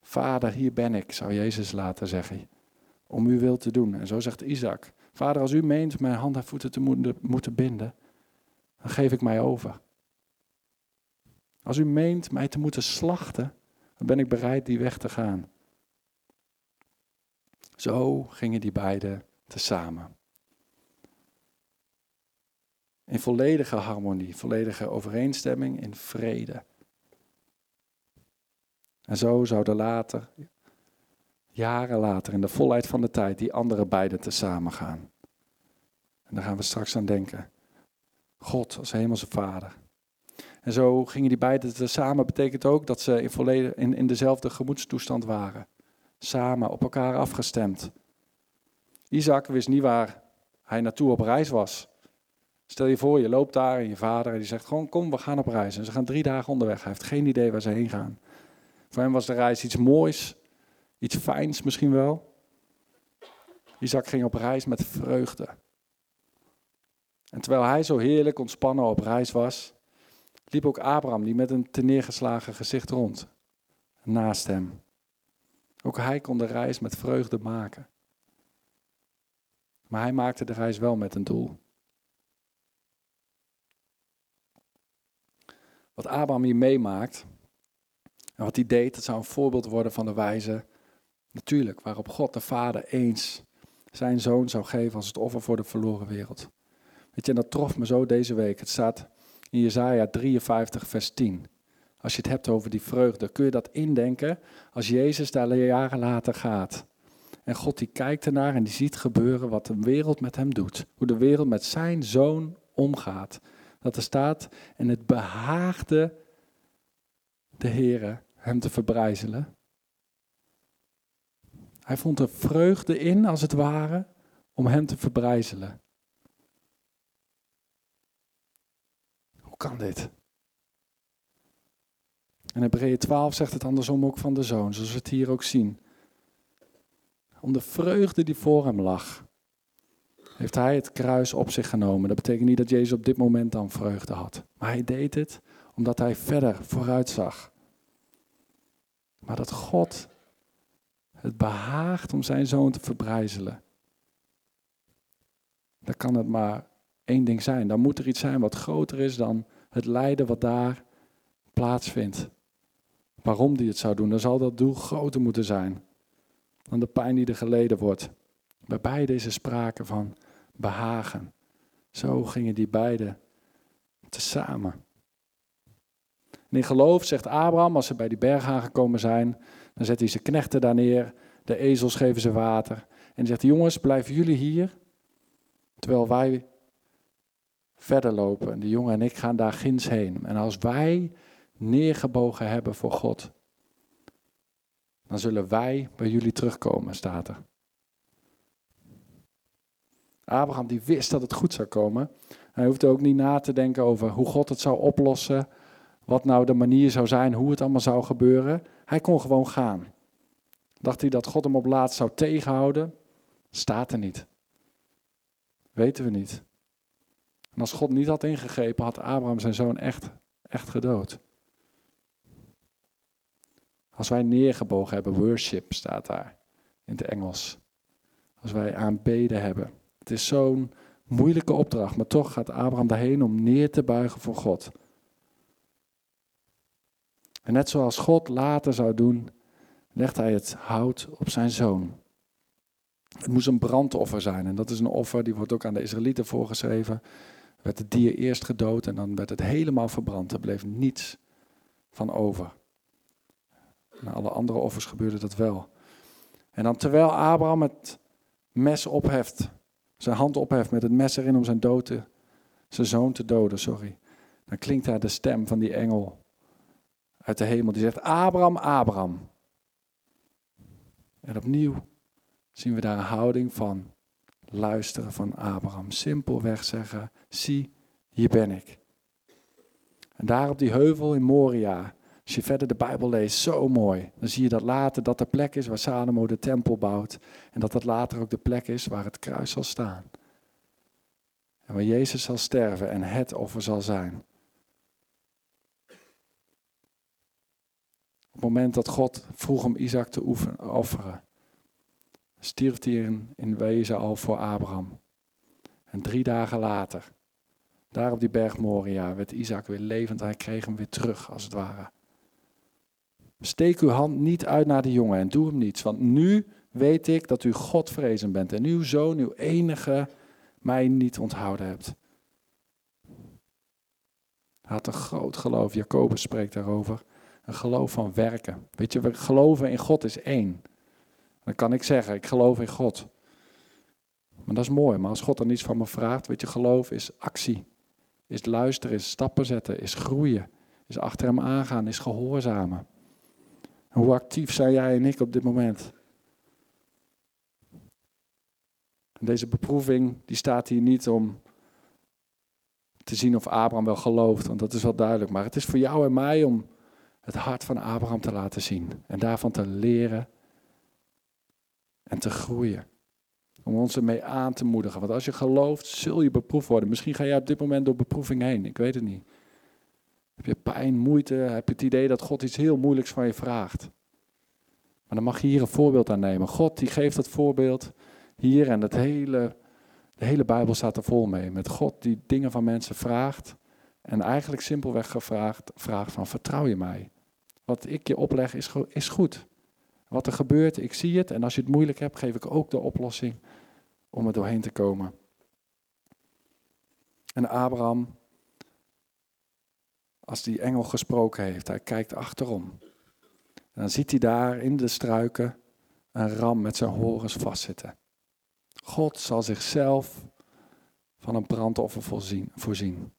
Vader, hier ben ik, zou Jezus laten zeggen, om uw wil te doen. En zo zegt Isaac, Vader, als u meent mijn handen en voeten te moeten binden, dan geef ik mij over. Als u meent mij te moeten slachten, dan ben ik bereid die weg te gaan. Zo gingen die beiden tezamen. In volledige harmonie, volledige overeenstemming, in vrede. En zo zouden later, jaren later, in de volheid van de tijd, die andere beiden tezamen gaan. En daar gaan we straks aan denken. God als hemelse vader. En zo gingen die beiden tezamen, betekent ook dat ze in, volledig, in, in dezelfde gemoedstoestand waren. Samen, op elkaar afgestemd. Isaac wist niet waar hij naartoe op reis was. Stel je voor, je loopt daar en je vader en die zegt gewoon kom, we gaan op reis. En ze gaan drie dagen onderweg. Hij heeft geen idee waar ze heen gaan. Voor hem was de reis iets moois, iets fijns misschien wel. Isaac ging op reis met vreugde. En terwijl hij zo heerlijk ontspannen op reis was, liep ook Abraham, die met een neergeslagen gezicht rond, naast hem. Ook hij kon de reis met vreugde maken. Maar hij maakte de reis wel met een doel. Wat Abraham hier meemaakt, en wat hij deed, dat zou een voorbeeld worden van de wijze, natuurlijk, waarop God de Vader eens zijn zoon zou geven als het offer voor de verloren wereld. Weet je, en dat trof me zo deze week. Het staat in Jezaja 53, vers 10. Als je het hebt over die vreugde, kun je dat indenken als Jezus daar jaren later gaat. En God die kijkt ernaar en die ziet gebeuren wat de wereld met hem doet. Hoe de wereld met zijn zoon omgaat. Dat er staat, en het behaagde de Heere hem te verbrijzelen. Hij vond er vreugde in, als het ware, om hem te verbrijzelen. Kan dit? En Hebreeën 12 zegt het andersom ook van de zoon, zoals we het hier ook zien. Om de vreugde die voor hem lag, heeft hij het kruis op zich genomen. Dat betekent niet dat Jezus op dit moment dan vreugde had. Maar hij deed het omdat hij verder vooruit zag. Maar dat God het behaagt om zijn zoon te verbrijzelen. Dan kan het maar één ding zijn. Dan moet er iets zijn wat groter is dan het lijden wat daar plaatsvindt. Waarom die het zou doen, dan zal dat doel groter moeten zijn dan de pijn die er geleden wordt. Bij beide is er sprake van behagen. Zo gingen die beiden tezamen. En in geloof zegt Abraham, als ze bij die berg aangekomen zijn, dan zet hij zijn knechten daar neer, de ezels geven ze water. En zegt, jongens, blijven jullie hier, terwijl wij verder lopen. En de jongen en ik gaan daar ginds heen. En als wij neergebogen hebben voor God, dan zullen wij bij jullie terugkomen, staat er. Abraham die wist dat het goed zou komen. Hij hoefde ook niet na te denken over hoe God het zou oplossen, wat nou de manier zou zijn, hoe het allemaal zou gebeuren. Hij kon gewoon gaan. Dacht hij dat God hem op laatst zou tegenhouden? Staat er niet. Weten we niet. En als God niet had ingegrepen, had Abraham zijn zoon echt, echt gedood. Als wij neergebogen hebben, worship staat daar in het Engels. Als wij aanbeden hebben. Het is zo'n moeilijke opdracht, maar toch gaat Abraham daarheen om neer te buigen voor God. En net zoals God later zou doen, legt hij het hout op zijn zoon. Het moest een brandoffer zijn en dat is een offer, die wordt ook aan de Israëlieten voorgeschreven. Werd het dier eerst gedood en dan werd het helemaal verbrand. Er bleef niets van over. Na alle andere offers gebeurde dat wel. En dan terwijl Abraham het mes opheft, zijn hand opheft met het mes erin om zijn, dood zijn zoon te doden, sorry. Dan klinkt daar de stem van die engel uit de hemel die zegt, Abraham, Abraham. En opnieuw zien we daar een houding van luisteren van Abraham. Simpelweg zeggen, zie, hier ben ik. En daar op die heuvel in Moria, als je verder de Bijbel leest, zo mooi. Dan zie je dat later dat de plek is waar Salomo de tempel bouwt. En dat dat later ook de plek is waar het kruis zal staan. En waar Jezus zal sterven en het offer zal zijn. Op het moment dat God vroeg om Isaac te offeren, stierf hij in, wezen al voor Abraham. En drie dagen later, daar op die berg Moria, werd Isaac weer levend. Hij kreeg hem weer terug, als het ware. Steek uw hand niet uit naar de jongen en doe hem niets, want nu weet ik dat u Godvrezen bent en uw zoon, uw enige, mij niet onthouden hebt. Hij had een groot geloof, Jacobus spreekt daarover. Een geloof van werken. Weet je, we geloven in God is één. Dan kan ik zeggen, ik geloof in God. Maar dat is mooi, maar als God er niets van me vraagt, weet je, geloof is actie. Is luisteren, is stappen zetten, is groeien. Is achter hem aangaan, is gehoorzamen. hoe actief zijn jij en ik op dit moment? Deze beproeving, die staat hier niet om te zien of Abraham wel gelooft, want dat is wel duidelijk. Maar het is voor jou en mij om het hart van Abraham te laten zien. En daarvan te leren en te groeien. Om ons ermee aan te moedigen. Want als je gelooft, zul je beproefd worden. Misschien ga je op dit moment door beproeving heen. Ik weet het niet. Heb je pijn, moeite? Heb je het idee dat God iets heel moeilijks van je vraagt? Maar dan mag je hier een voorbeeld aan nemen. God die geeft dat voorbeeld hier en het hele, de hele Bijbel staat er vol mee. Met God die dingen van mensen vraagt. En eigenlijk simpelweg gevraagd, vraagt van vertrouw je mij? Wat ik je opleg is, is goed. Wat er gebeurt, ik zie het. En als je het moeilijk hebt, geef ik ook de oplossing om er doorheen te komen. En Abraham, als die engel gesproken heeft, hij kijkt achterom. En dan ziet hij daar in de struiken een ram met zijn horens vastzitten. God zal zichzelf van een brandoffer voorzien. voorzien.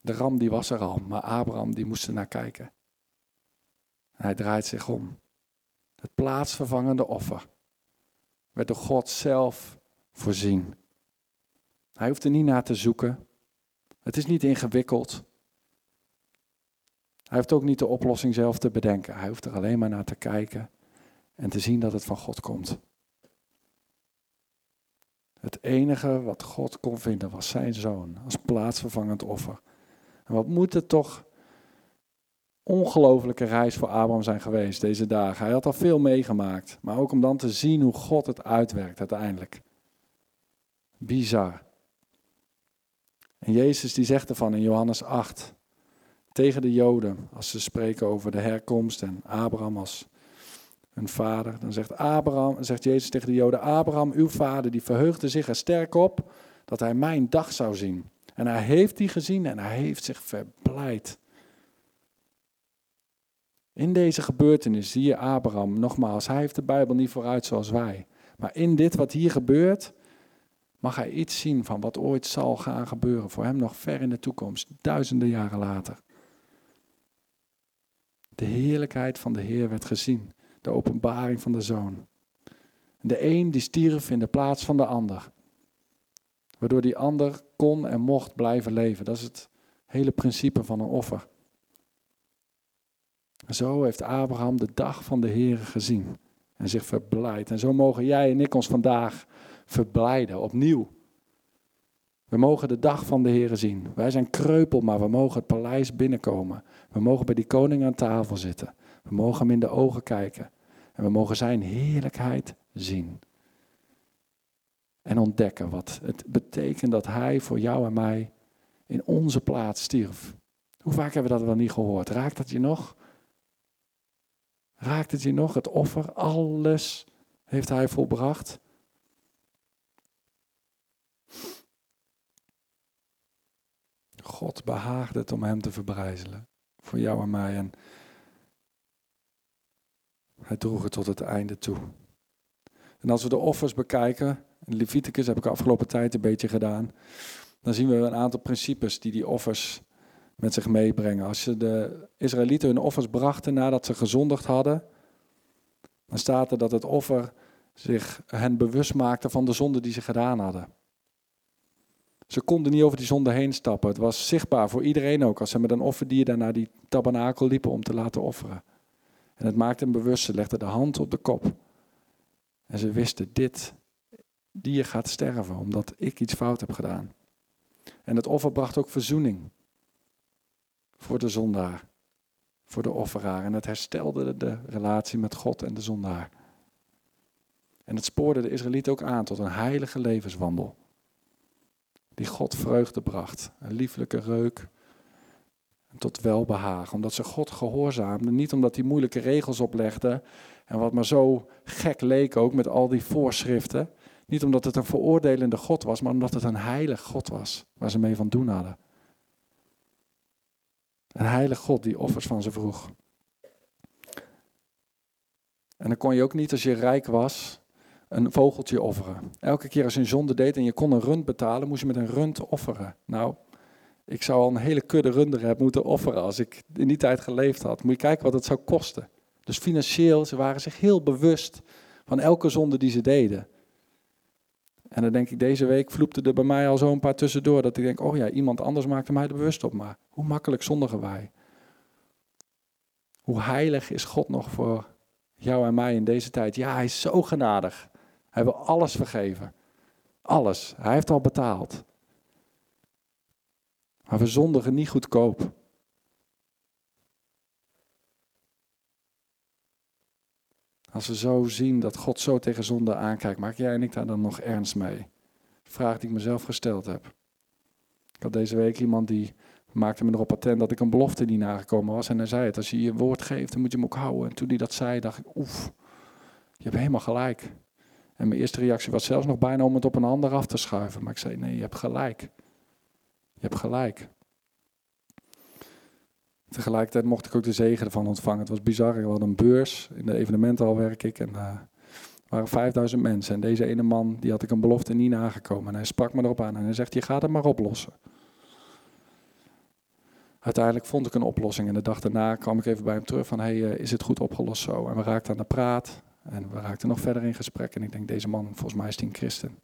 De ram die was er al, maar Abraham die moest er naar kijken. Hij draait zich om. Het plaatsvervangende offer werd door God zelf voorzien. Hij hoeft er niet naar te zoeken. Het is niet ingewikkeld. Hij hoeft ook niet de oplossing zelf te bedenken. Hij hoeft er alleen maar naar te kijken en te zien dat het van God komt. Het enige wat God kon vinden was zijn zoon als plaatsvervangend offer. En wat moet het toch ongelofelijke reis voor Abraham zijn geweest deze dagen. Hij had al veel meegemaakt, maar ook om dan te zien hoe God het uitwerkt uiteindelijk. Bizar. En Jezus die zegt ervan in Johannes 8 tegen de Joden, als ze spreken over de herkomst en Abraham als hun vader, dan zegt, Abraham, zegt Jezus tegen de Joden, Abraham, uw vader, die verheugde zich er sterk op dat hij mijn dag zou zien. En hij heeft die gezien en hij heeft zich verblijd. In deze gebeurtenis zie je Abraham, nogmaals, hij heeft de Bijbel niet vooruit zoals wij. Maar in dit wat hier gebeurt, mag hij iets zien van wat ooit zal gaan gebeuren voor hem nog ver in de toekomst, duizenden jaren later. De heerlijkheid van de Heer werd gezien, de openbaring van de Zoon. De een die stierf in de plaats van de ander, waardoor die ander kon en mocht blijven leven. Dat is het hele principe van een offer. Zo heeft Abraham de dag van de Heer gezien en zich verblijd. En zo mogen jij en ik ons vandaag verblijden, opnieuw. We mogen de dag van de Heer zien. Wij zijn kreupel, maar we mogen het paleis binnenkomen. We mogen bij die koning aan tafel zitten. We mogen hem in de ogen kijken. En we mogen zijn heerlijkheid zien. En ontdekken wat het betekent dat hij voor jou en mij in onze plaats stierf. Hoe vaak hebben we dat wel niet gehoord? Raakt dat je nog? Raakt het je nog? Het offer, alles heeft hij volbracht. God behaagde het om hem te verbrijzelen. Voor jou en mij. En hij droeg het tot het einde toe. En als we de offers bekijken, in Leviticus heb ik de afgelopen tijd een beetje gedaan, dan zien we een aantal principes die die offers met zich meebrengen. Als je de Israëlieten hun offers brachten nadat ze gezondigd hadden, dan staat er dat het offer zich hen bewust maakte van de zonde die ze gedaan hadden. Ze konden niet over die zonde heen stappen. Het was zichtbaar voor iedereen ook als ze met een offerdier daar naar die tabernakel liepen om te laten offeren. En het maakte hem bewust. Ze legden de hand op de kop. En ze wisten, dit dier gaat sterven omdat ik iets fout heb gedaan. En het offer bracht ook verzoening voor de zondaar, voor de offeraar. En het herstelde de relatie met God en de zondaar. En het spoorde de Israëlieten ook aan tot een heilige levenswandel die God vreugde bracht. Een lieflijke reuk tot welbehagen. Omdat ze God gehoorzaamden. Niet omdat hij moeilijke regels oplegde. En wat maar zo gek leek ook met al die voorschriften. Niet omdat het een veroordelende God was, maar omdat het een heilig God was. Waar ze mee van doen hadden. Een heilig God die offers van ze vroeg. En dan kon je ook niet als je rijk was, een vogeltje offeren. Elke keer als je een zonde deed en je kon een rund betalen, moest je met een rund offeren. Nou, ik zou al een hele kudde runder hebben moeten offeren als ik in die tijd geleefd had. Moet je kijken wat het zou kosten. Dus financieel, ze waren zich heel bewust van elke zonde die ze deden. En dan denk ik, deze week vloepte er bij mij al zo een paar tussendoor. Dat ik denk, oh ja, iemand anders maakte mij er bewust op. Maar hoe makkelijk zondigen wij? Hoe heilig is God nog voor jou en mij in deze tijd? Ja, hij is zo genadig. Hij wil alles vergeven. Alles. Hij heeft al betaald. Maar we zondigen niet goedkoop. Als we zo zien dat God zo tegen zonde aankijkt, maak jij en ik daar dan nog ernst mee? Vraag die ik mezelf gesteld heb. Ik had deze week iemand die maakte me erop attent dat ik een belofte niet nagekomen was. En hij zei het, als je je woord geeft, dan moet je hem ook houden. En toen hij dat zei, dacht ik, oef, je hebt helemaal gelijk. En mijn eerste reactie was zelfs nog bijna om het op een ander af te schuiven. Maar ik zei, nee, je hebt gelijk. Je hebt gelijk. Tegelijkertijd mocht ik ook de zegen ervan ontvangen. Het was bizar. We hadden een beurs. In de evenementenhal werk ik. En uh, er waren 5000 mensen. En deze ene man, die had ik een belofte niet nagekomen. En hij sprak me erop aan. En hij zegt, je gaat het maar oplossen. Uiteindelijk vond ik een oplossing. En de dag daarna kwam ik even bij hem terug van, hey, uh, is het goed opgelost zo? En we raakten aan de praat. En we raakten nog verder in gesprek. En ik denk, deze man, volgens mij is hij een christen.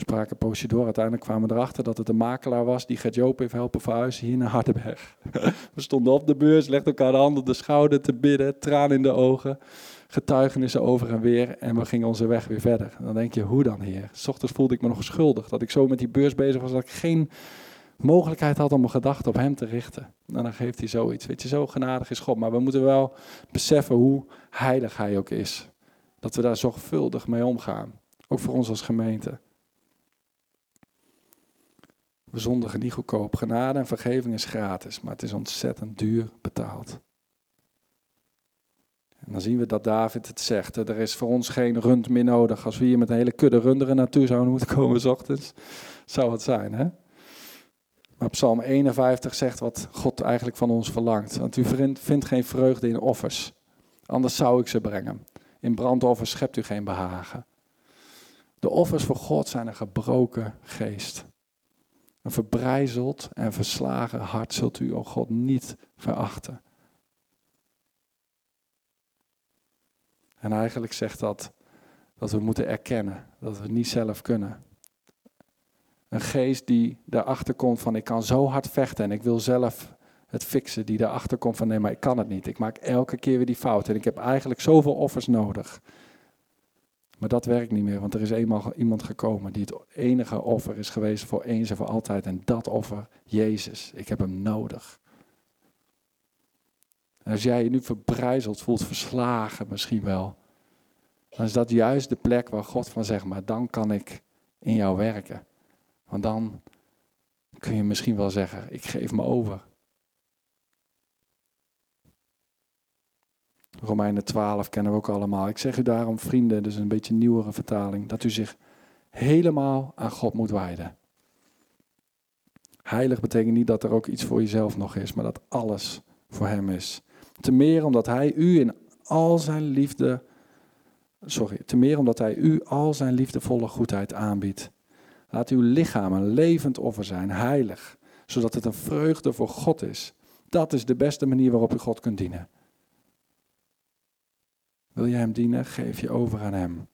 Spraken door. Uiteindelijk kwamen we erachter dat het een makelaar was die Gert Joop heeft helpen verhuizen hier naar Hardenberg. we stonden op de beurs, legden elkaar de handen op de schouder te bidden, tranen in de ogen, getuigenissen over en weer. En we gingen onze weg weer verder. dan denk je, hoe dan heer? S ochtends voelde ik me nog schuldig dat ik zo met die beurs bezig was dat ik geen mogelijkheid had om een gedachte op hem te richten. En dan geeft hij zoiets. Weet je, zo genadig is God. Maar we moeten wel beseffen hoe heilig hij ook is. Dat we daar zorgvuldig mee omgaan. Ook voor ons als gemeente. We zondigen niet goedkoop. Genade en vergeving is gratis, maar het is ontzettend duur betaald. En dan zien we dat David het zegt. Er is voor ons geen rund meer nodig. Als we hier met een hele kudde runderen naartoe zouden moeten komen s ochtends, zou het zijn. Hè? Maar Psalm 51 zegt wat God eigenlijk van ons verlangt. Want u vindt geen vreugde in offers. Anders zou ik ze brengen. In brandoffers schept u geen behagen. De offers voor God zijn een gebroken geest. Een verbrijzeld en verslagen hart zult u, o God, niet verachten. En eigenlijk zegt dat dat we moeten erkennen dat we het niet zelf kunnen. Een geest die daarachter komt van ik kan zo hard vechten en ik wil zelf het fixen, die daarachter komt van nee, maar ik kan het niet. Ik maak elke keer weer die fout en ik heb eigenlijk zoveel offers nodig. Maar dat werkt niet meer, want er is eenmaal iemand gekomen die het enige offer is geweest voor eens en voor altijd. En dat offer, Jezus, ik heb hem nodig. Als jij je nu verbrijzeld voelt, verslagen misschien wel, dan is dat juist de plek waar God van zegt, maar dan kan ik in jou werken. Want dan kun je misschien wel zeggen, ik geef me over. Romeinen 12 kennen we ook allemaal. Ik zeg u daarom, vrienden, dus een beetje nieuwere vertaling, dat u zich helemaal aan God moet wijden. Heilig betekent niet dat er ook iets voor jezelf nog is, maar dat alles voor Hem is. Te meer omdat Hij u in al zijn liefde, sorry, te meer omdat Hij u al zijn liefdevolle goedheid aanbiedt. Laat uw lichaam een levend offer zijn, heilig, zodat het een vreugde voor God is. Dat is de beste manier waarop u God kunt dienen. Wil je Hem dienen? Geef je over aan Hem.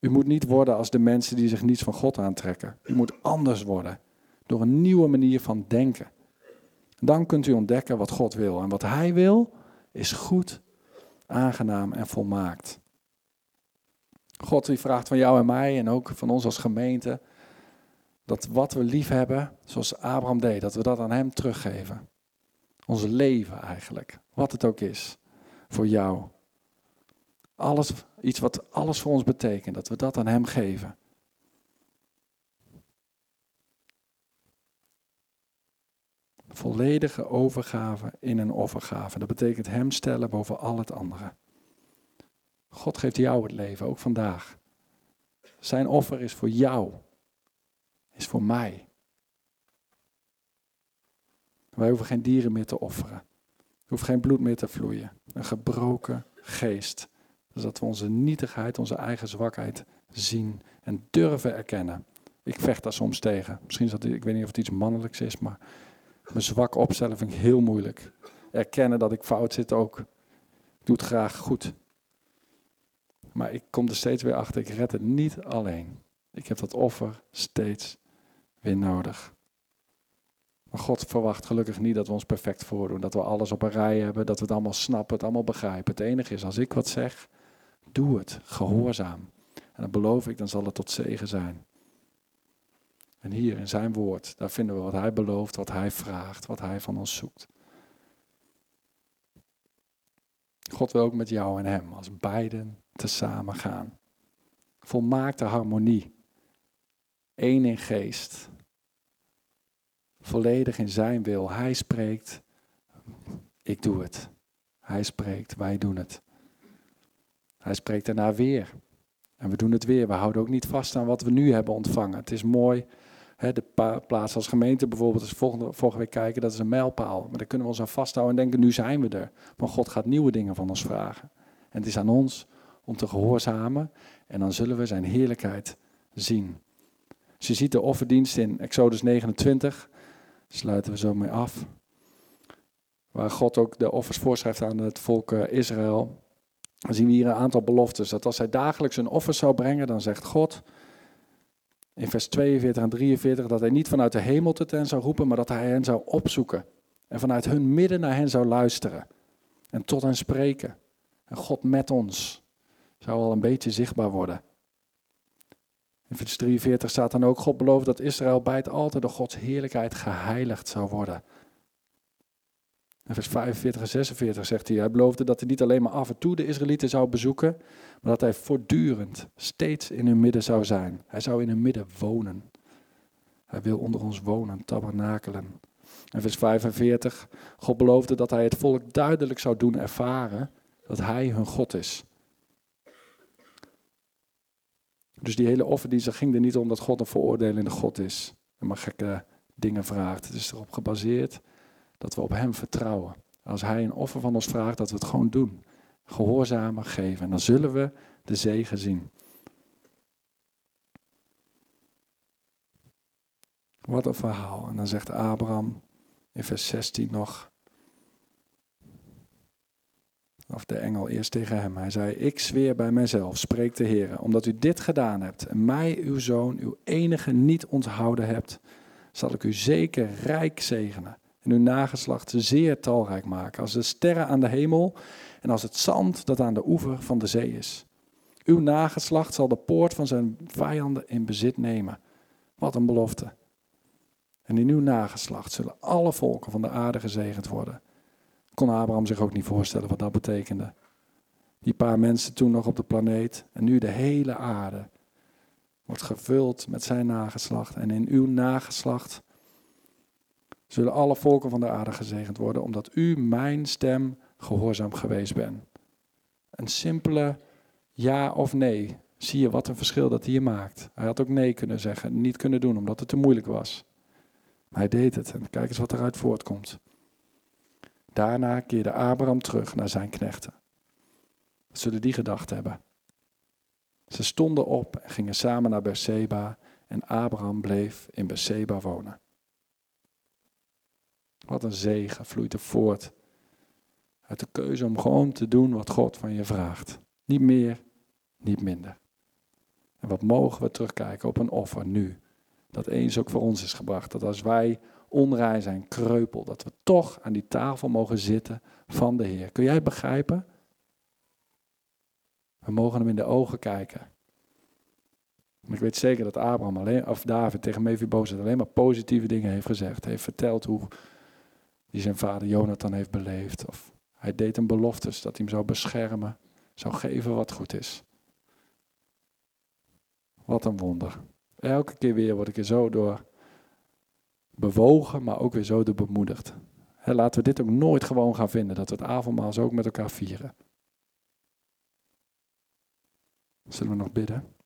U moet niet worden als de mensen die zich niets van God aantrekken. U moet anders worden. Door een nieuwe manier van denken. Dan kunt u ontdekken wat God wil. En wat Hij wil is goed, aangenaam en volmaakt. God die vraagt van jou en mij en ook van ons als gemeente. Dat wat we lief hebben, zoals Abraham deed, dat we dat aan Hem teruggeven. Ons leven eigenlijk. Wat het ook is. Voor jou. Alles, iets wat alles voor ons betekent, dat we dat aan Hem geven. Volledige overgave in een offergave. Dat betekent Hem stellen boven al het andere. God geeft jou het leven, ook vandaag. Zijn offer is voor jou, is voor mij. Wij hoeven geen dieren meer te offeren. Er hoeft geen bloed meer te vloeien. Een gebroken geest dat we onze nietigheid, onze eigen zwakheid zien en durven erkennen. Ik vecht daar soms tegen. Misschien is dat, ik weet niet of het iets mannelijks is, maar me zwak opstellen vind ik heel moeilijk. Erkennen dat ik fout zit ook. Ik doe het graag goed. Maar ik kom er steeds weer achter, ik red het niet alleen. Ik heb dat offer steeds weer nodig. Maar God verwacht gelukkig niet dat we ons perfect voordoen. Dat we alles op een rij hebben, dat we het allemaal snappen, het allemaal begrijpen. Het enige is, als ik wat zeg, Doe het, gehoorzaam. En dan beloof ik, dan zal het tot zegen zijn. En hier in zijn woord, daar vinden we wat hij belooft, wat hij vraagt, wat hij van ons zoekt. God wil ook met jou en hem als beiden tezamen gaan. Volmaakte harmonie. Eén in geest. Volledig in zijn wil. Hij spreekt, ik doe het. Hij spreekt, wij doen het. Hij spreekt daarna weer. En we doen het weer. We houden ook niet vast aan wat we nu hebben ontvangen. Het is mooi. Hè, de plaats als gemeente bijvoorbeeld, als volgende, volgende week kijken, dat is een mijlpaal. Maar daar kunnen we ons aan vasthouden en denken, nu zijn we er. Maar God gaat nieuwe dingen van ons vragen. En het is aan ons om te gehoorzamen. En dan zullen we zijn heerlijkheid zien. Als je ziet de offerdienst in Exodus 29, sluiten we zo mee af. Waar God ook de offers voorschrijft aan het volk eh, Israël. Dan zien we hier een aantal beloftes. Dat als hij dagelijks een offer zou brengen, dan zegt God in vers 42 en 43 dat hij niet vanuit de hemel tot hen zou roepen, maar dat hij hen zou opzoeken. En vanuit hun midden naar hen zou luisteren. En tot hen spreken. En God met ons zou al een beetje zichtbaar worden. In vers 43 staat dan ook, God belooft dat Israël bij het altaar door Gods heerlijkheid geheiligd zou worden. In vers 45 en 46 zegt hij, hij beloofde dat hij niet alleen maar af en toe de Israëlieten zou bezoeken, maar dat hij voortdurend, steeds in hun midden zou zijn. Hij zou in hun midden wonen. Hij wil onder ons wonen, tabernakelen. En vers 45, God beloofde dat hij het volk duidelijk zou doen ervaren dat hij hun God is. Dus die hele offerdienst ging er niet om dat God een veroordelende God is. En maar gekke dingen vraagt. Het is erop gebaseerd dat we op hem vertrouwen. Als hij een offer van ons vraagt, dat we het gewoon doen. Gehoorzamen geven. En dan zullen we de zegen zien. Wat een verhaal. En dan zegt Abraham in vers 16 nog. Of de engel eerst tegen hem. Hij zei: Ik zweer bij mijzelf, spreekt de Heer, omdat u dit gedaan hebt en mij, uw zoon, uw enige niet onthouden hebt, zal ik u zeker rijk zegenen en uw nageslacht zeer talrijk maken, als de sterren aan de hemel en als het zand dat aan de oever van de zee is. Uw nageslacht zal de poort van zijn vijanden in bezit nemen. Wat een belofte. En in uw nageslacht zullen alle volken van de aarde gezegend worden. Kon Abraham zich ook niet voorstellen wat dat betekende. Die paar mensen toen nog op de planeet en nu de hele aarde wordt gevuld met zijn nageslacht. En in uw nageslacht zullen alle volken van de aarde gezegend worden, omdat u mijn stem gehoorzaam geweest bent. Een simpele ja of nee. Zie je wat een verschil dat hier maakt. Hij had ook nee kunnen zeggen, niet kunnen doen, omdat het te moeilijk was. Maar hij deed het en kijk eens wat eruit voortkomt. Daarna keerde Abraham terug naar zijn knechten. Wat zullen die gedacht hebben? Ze stonden op en gingen samen naar Berseba en Abraham bleef in Berseba wonen. Wat een zegen vloeit er voort uit de keuze om gewoon te doen wat God van je vraagt. Niet meer, niet minder. En wat mogen we terugkijken op een offer nu, dat eens ook voor ons is gebracht. Dat als wij onrein zijn, kreupel, dat we toch aan die tafel mogen zitten van de Heer. Kun jij het begrijpen? We mogen hem in de ogen kijken. ik weet zeker dat Abraham alleen, of David tegen Mephibozet alleen maar positieve dingen heeft gezegd. Heeft verteld hoe hij zijn vader Jonathan heeft beleefd. Of hij deed hem beloftes dat hij hem zou beschermen, zou geven wat goed is. Wat een wonder. Elke keer weer word ik er zo door bewogen, maar ook weer zo door bemoedigd. laten we dit ook nooit gewoon gaan vinden, dat we het avondmaal zo ook met elkaar vieren. Zullen we nog bidden?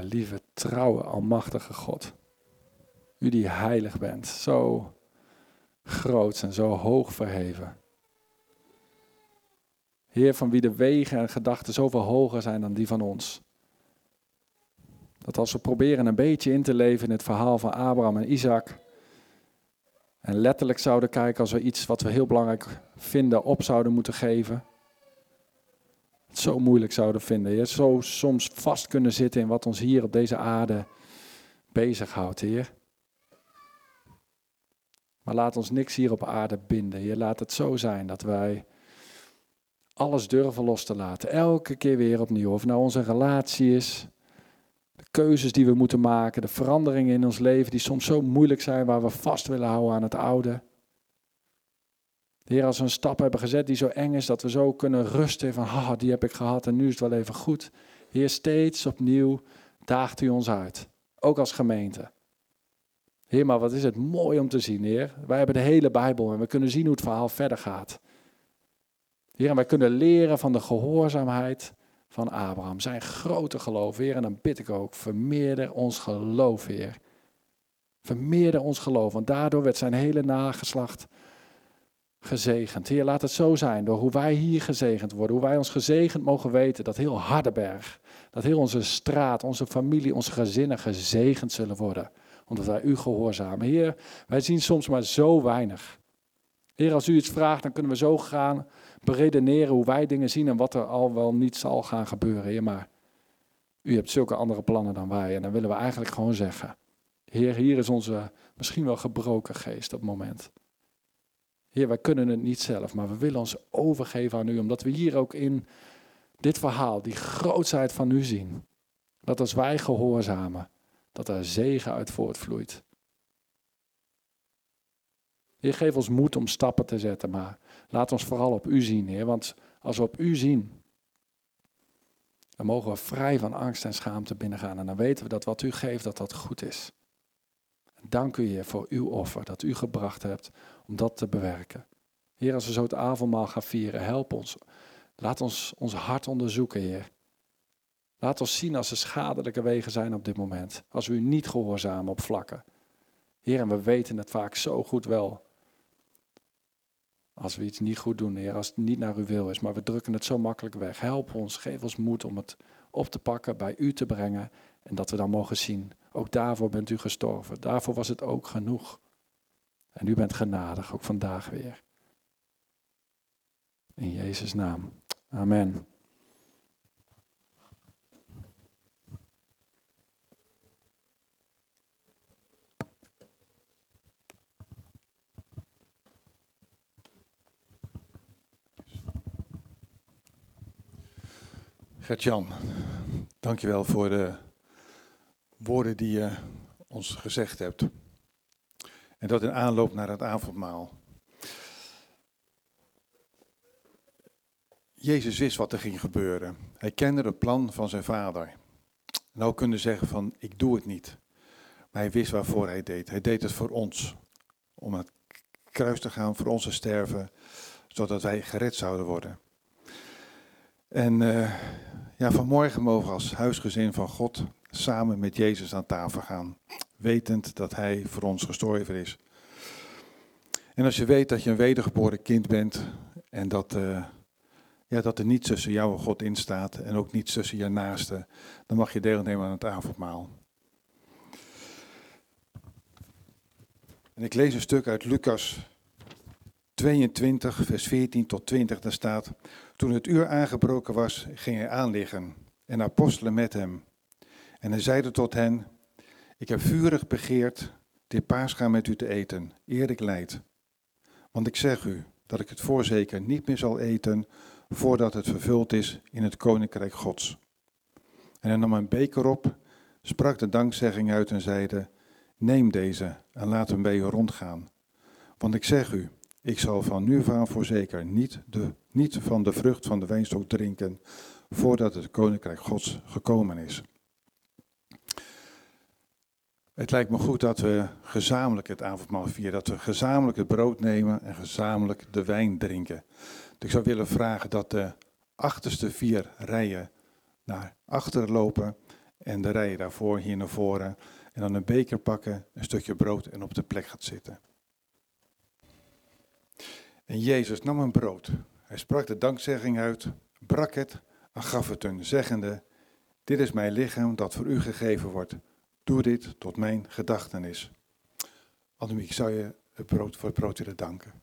Lieve, trouwe, almachtige God. U die heilig bent, zo groot en zo hoog verheven. Heer, van wie de wegen en gedachten zoveel hoger zijn dan die van ons. Dat als we proberen een beetje in te leven in het verhaal van Abraham en Isaac. En letterlijk zouden kijken als we iets wat we heel belangrijk vinden op zouden moeten geven. Het zo moeilijk zouden vinden. Heer. Zo soms vast kunnen zitten in wat ons hier op deze aarde bezighoudt, Heer. Maar laat ons niks hier op aarde binden. Je laat het zo zijn dat wij alles durven los te laten. Elke keer weer opnieuw. Of nou onze relatie is, de keuzes die we moeten maken, de veranderingen in ons leven die soms zo moeilijk zijn, waar we vast willen houden aan het oude. Heer, als we een stap hebben gezet die zo eng is, dat we zo kunnen rusten van, haha, die heb ik gehad en nu is het wel even goed. Heer, steeds opnieuw daagt u ons uit, ook als gemeente. Heer, maar wat is het mooi om te zien, Heer. Wij hebben de hele Bijbel en we kunnen zien hoe het verhaal verder gaat. Heer, en wij kunnen leren van de gehoorzaamheid van Abraham. Zijn grote geloof, Heer. En dan bid ik ook, vermeerder ons geloof, Heer. Vermeerder ons geloof, want daardoor werd zijn hele nageslacht gezegend. Heer, laat het zo zijn, door hoe wij hier gezegend worden, hoe wij ons gezegend mogen weten, dat heel Hardenberg, dat heel onze straat, onze familie, onze gezinnen gezegend zullen worden, omdat wij u gehoorzamen. Heer, wij zien soms maar zo weinig. Heer, als u iets vraagt, dan kunnen we zo gaan beredeneren hoe wij dingen zien en wat er al wel niet zal gaan gebeuren. Heer, maar u hebt zulke andere plannen dan wij. En dan willen we eigenlijk gewoon zeggen, Heer, hier is onze misschien wel gebroken geest op het moment. Heer, wij kunnen het niet zelf, maar we willen ons overgeven aan u, omdat we hier ook in dit verhaal die grootsheid van u zien. Dat als wij gehoorzamen, dat er zegen uit voortvloeit. Heer, geef ons moed om stappen te zetten, maar laat ons vooral op u zien, Heer. Want als we op u zien, dan mogen we vrij van angst en schaamte binnengaan. En dan weten we dat wat u geeft, dat dat goed is. Dank u, Heer, voor uw offer dat u gebracht hebt om dat te bewerken. Heer, als we zo het avondmaal gaan vieren, help ons. Laat ons ons hart onderzoeken, Heer. Laat ons zien als er schadelijke wegen zijn op dit moment. Als we u niet gehoorzamen op vlakken. Heer, en we weten het vaak zo goed wel. Als we iets niet goed doen, Heer, als het niet naar uw wil is, maar we drukken het zo makkelijk weg. Help ons, geef ons moed om het op te pakken, bij u te brengen en dat we dan mogen zien. Ook daarvoor bent u gestorven. Daarvoor was het ook genoeg. En u bent genadig, ook vandaag weer. In Jezus' naam. Amen. Gert-Jan, dankjewel voor de woorden die je ons gezegd hebt. En dat in aanloop naar het avondmaal. Jezus wist wat er ging gebeuren. Hij kende het plan van zijn vader. Nou kunnen zeggen van, ik doe het niet. Maar hij wist waarvoor hij deed. Hij deed het voor ons. Om aan het kruis te gaan, voor ons te sterven, zodat wij gered zouden worden. En uh, ja, vanmorgen mogen we als huisgezin van God samen met Jezus aan tafel gaan, wetend dat Hij voor ons gestorven is. En als je weet dat je een wedergeboren kind bent en dat, uh, ja, dat er niets tussen jou en God in staat en ook niets tussen je naasten, dan mag je deelnemen aan het avondmaal. En ik lees een stuk uit Lucas 22, vers 14 tot 20, daar staat, toen het uur aangebroken was, ging hij aanliggen en apostelen met hem. En hij zeide tot hen, ik heb vurig begeerd dit paascha met u te eten, eer ik leid. Want ik zeg u dat ik het voorzeker niet meer zal eten, voordat het vervuld is in het koninkrijk Gods. En hij nam een beker op, sprak de dankzegging uit en zeide, neem deze en laat hem bij u rondgaan. Want ik zeg u, ik zal van nu af voorzeker niet, de, niet van de vrucht van de wijnstok drinken, voordat het koninkrijk Gods gekomen is. Het lijkt me goed dat we gezamenlijk het avondmaal vieren, dat we gezamenlijk het brood nemen en gezamenlijk de wijn drinken. Dus ik zou willen vragen dat de achterste vier rijen naar achteren lopen en de rijen daarvoor hier naar voren. En dan een beker pakken, een stukje brood en op de plek gaat zitten. En Jezus nam een brood. Hij sprak de dankzegging uit, brak het en gaf het hun, zeggende, dit is mijn lichaam dat voor u gegeven wordt. Doe dit tot mijn gedachtenis. Annemiek, zou je het brood voor het brood willen danken?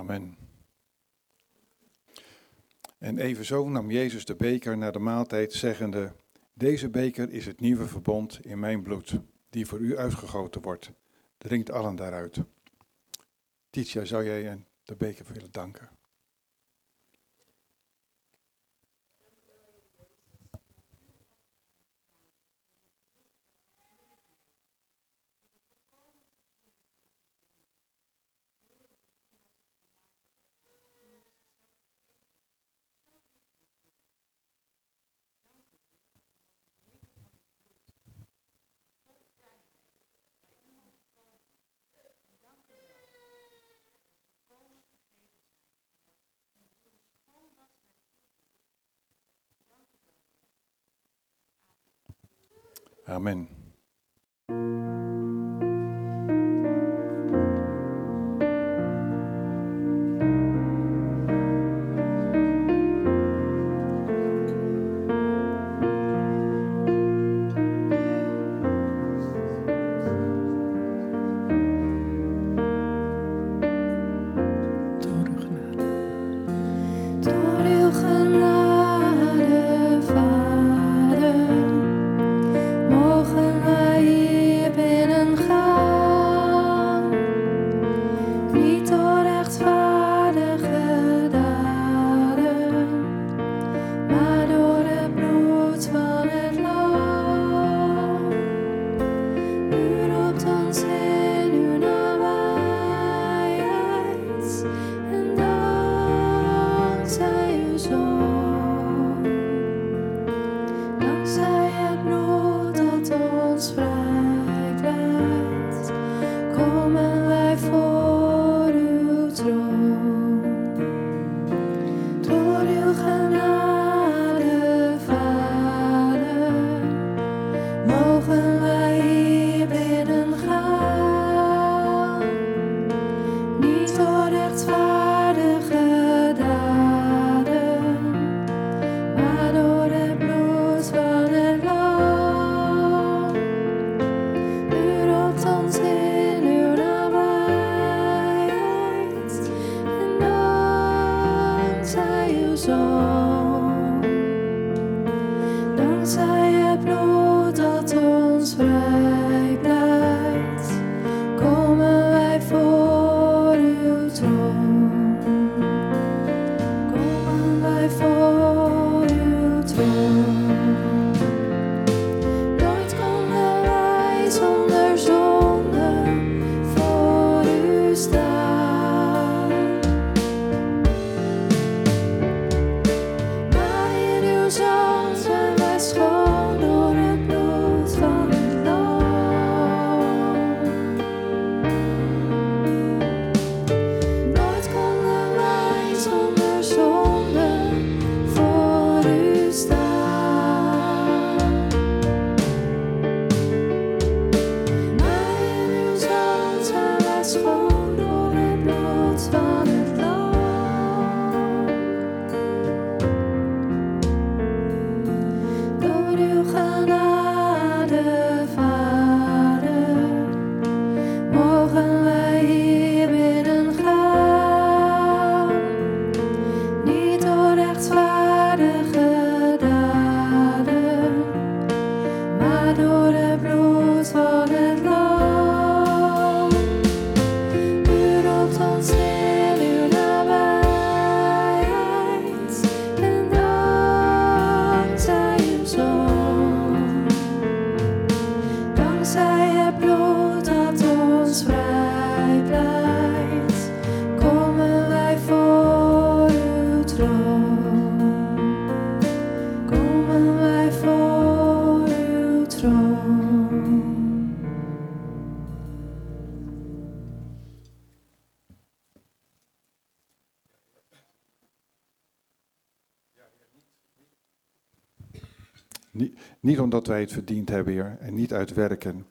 Amen. En evenzo nam Jezus de beker na de maaltijd, zeggende: Deze beker is het nieuwe verbond in mijn bloed, die voor u uitgegoten wordt. Drinkt allen daaruit. Titia, zou jij de beker willen danken? Amen. Wij het verdiend hebben, Heer, en niet uit werken.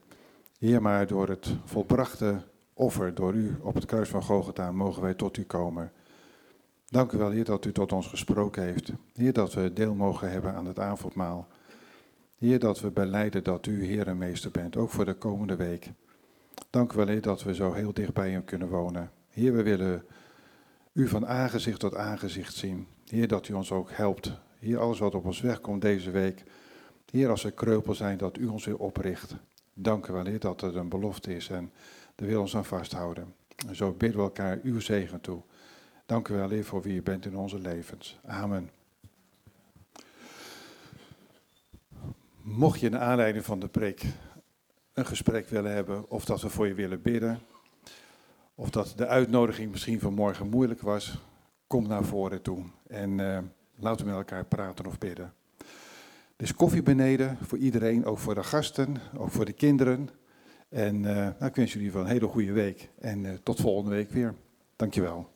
Heer, maar door het volbrachte offer, door u op het kruis van Golgotha, mogen wij tot u komen. Dank u wel, Heer, dat u tot ons gesproken heeft. Heer, dat we deel mogen hebben aan het avondmaal. Heer, dat we beleiden dat u Heer en Meester bent, ook voor de komende week. Dank u wel, Heer, dat we zo heel dicht bij u kunnen wonen. Heer, we willen u van aangezicht tot aangezicht zien. Heer, dat u ons ook helpt. Heer, alles wat op ons weg komt deze week. Heer, als we kreupel zijn, dat u ons weer opricht. Dank u wel, Heer, dat het een belofte is en willen we ons aan vasthouden. En zo bidden we elkaar uw zegen toe. Dank u wel, Heer, voor wie u bent in onze levens. Amen. Mocht je naar aanleiding van de preek een gesprek willen hebben, of dat we voor je willen bidden, of dat de uitnodiging misschien van morgen moeilijk was, kom naar voren toe en eh, laten we met elkaar praten of bidden. Er is koffie beneden voor iedereen, ook voor de gasten, ook voor de kinderen. En eh, nou, ik wens jullie van een hele goede week en eh, tot volgende week weer. Dankjewel.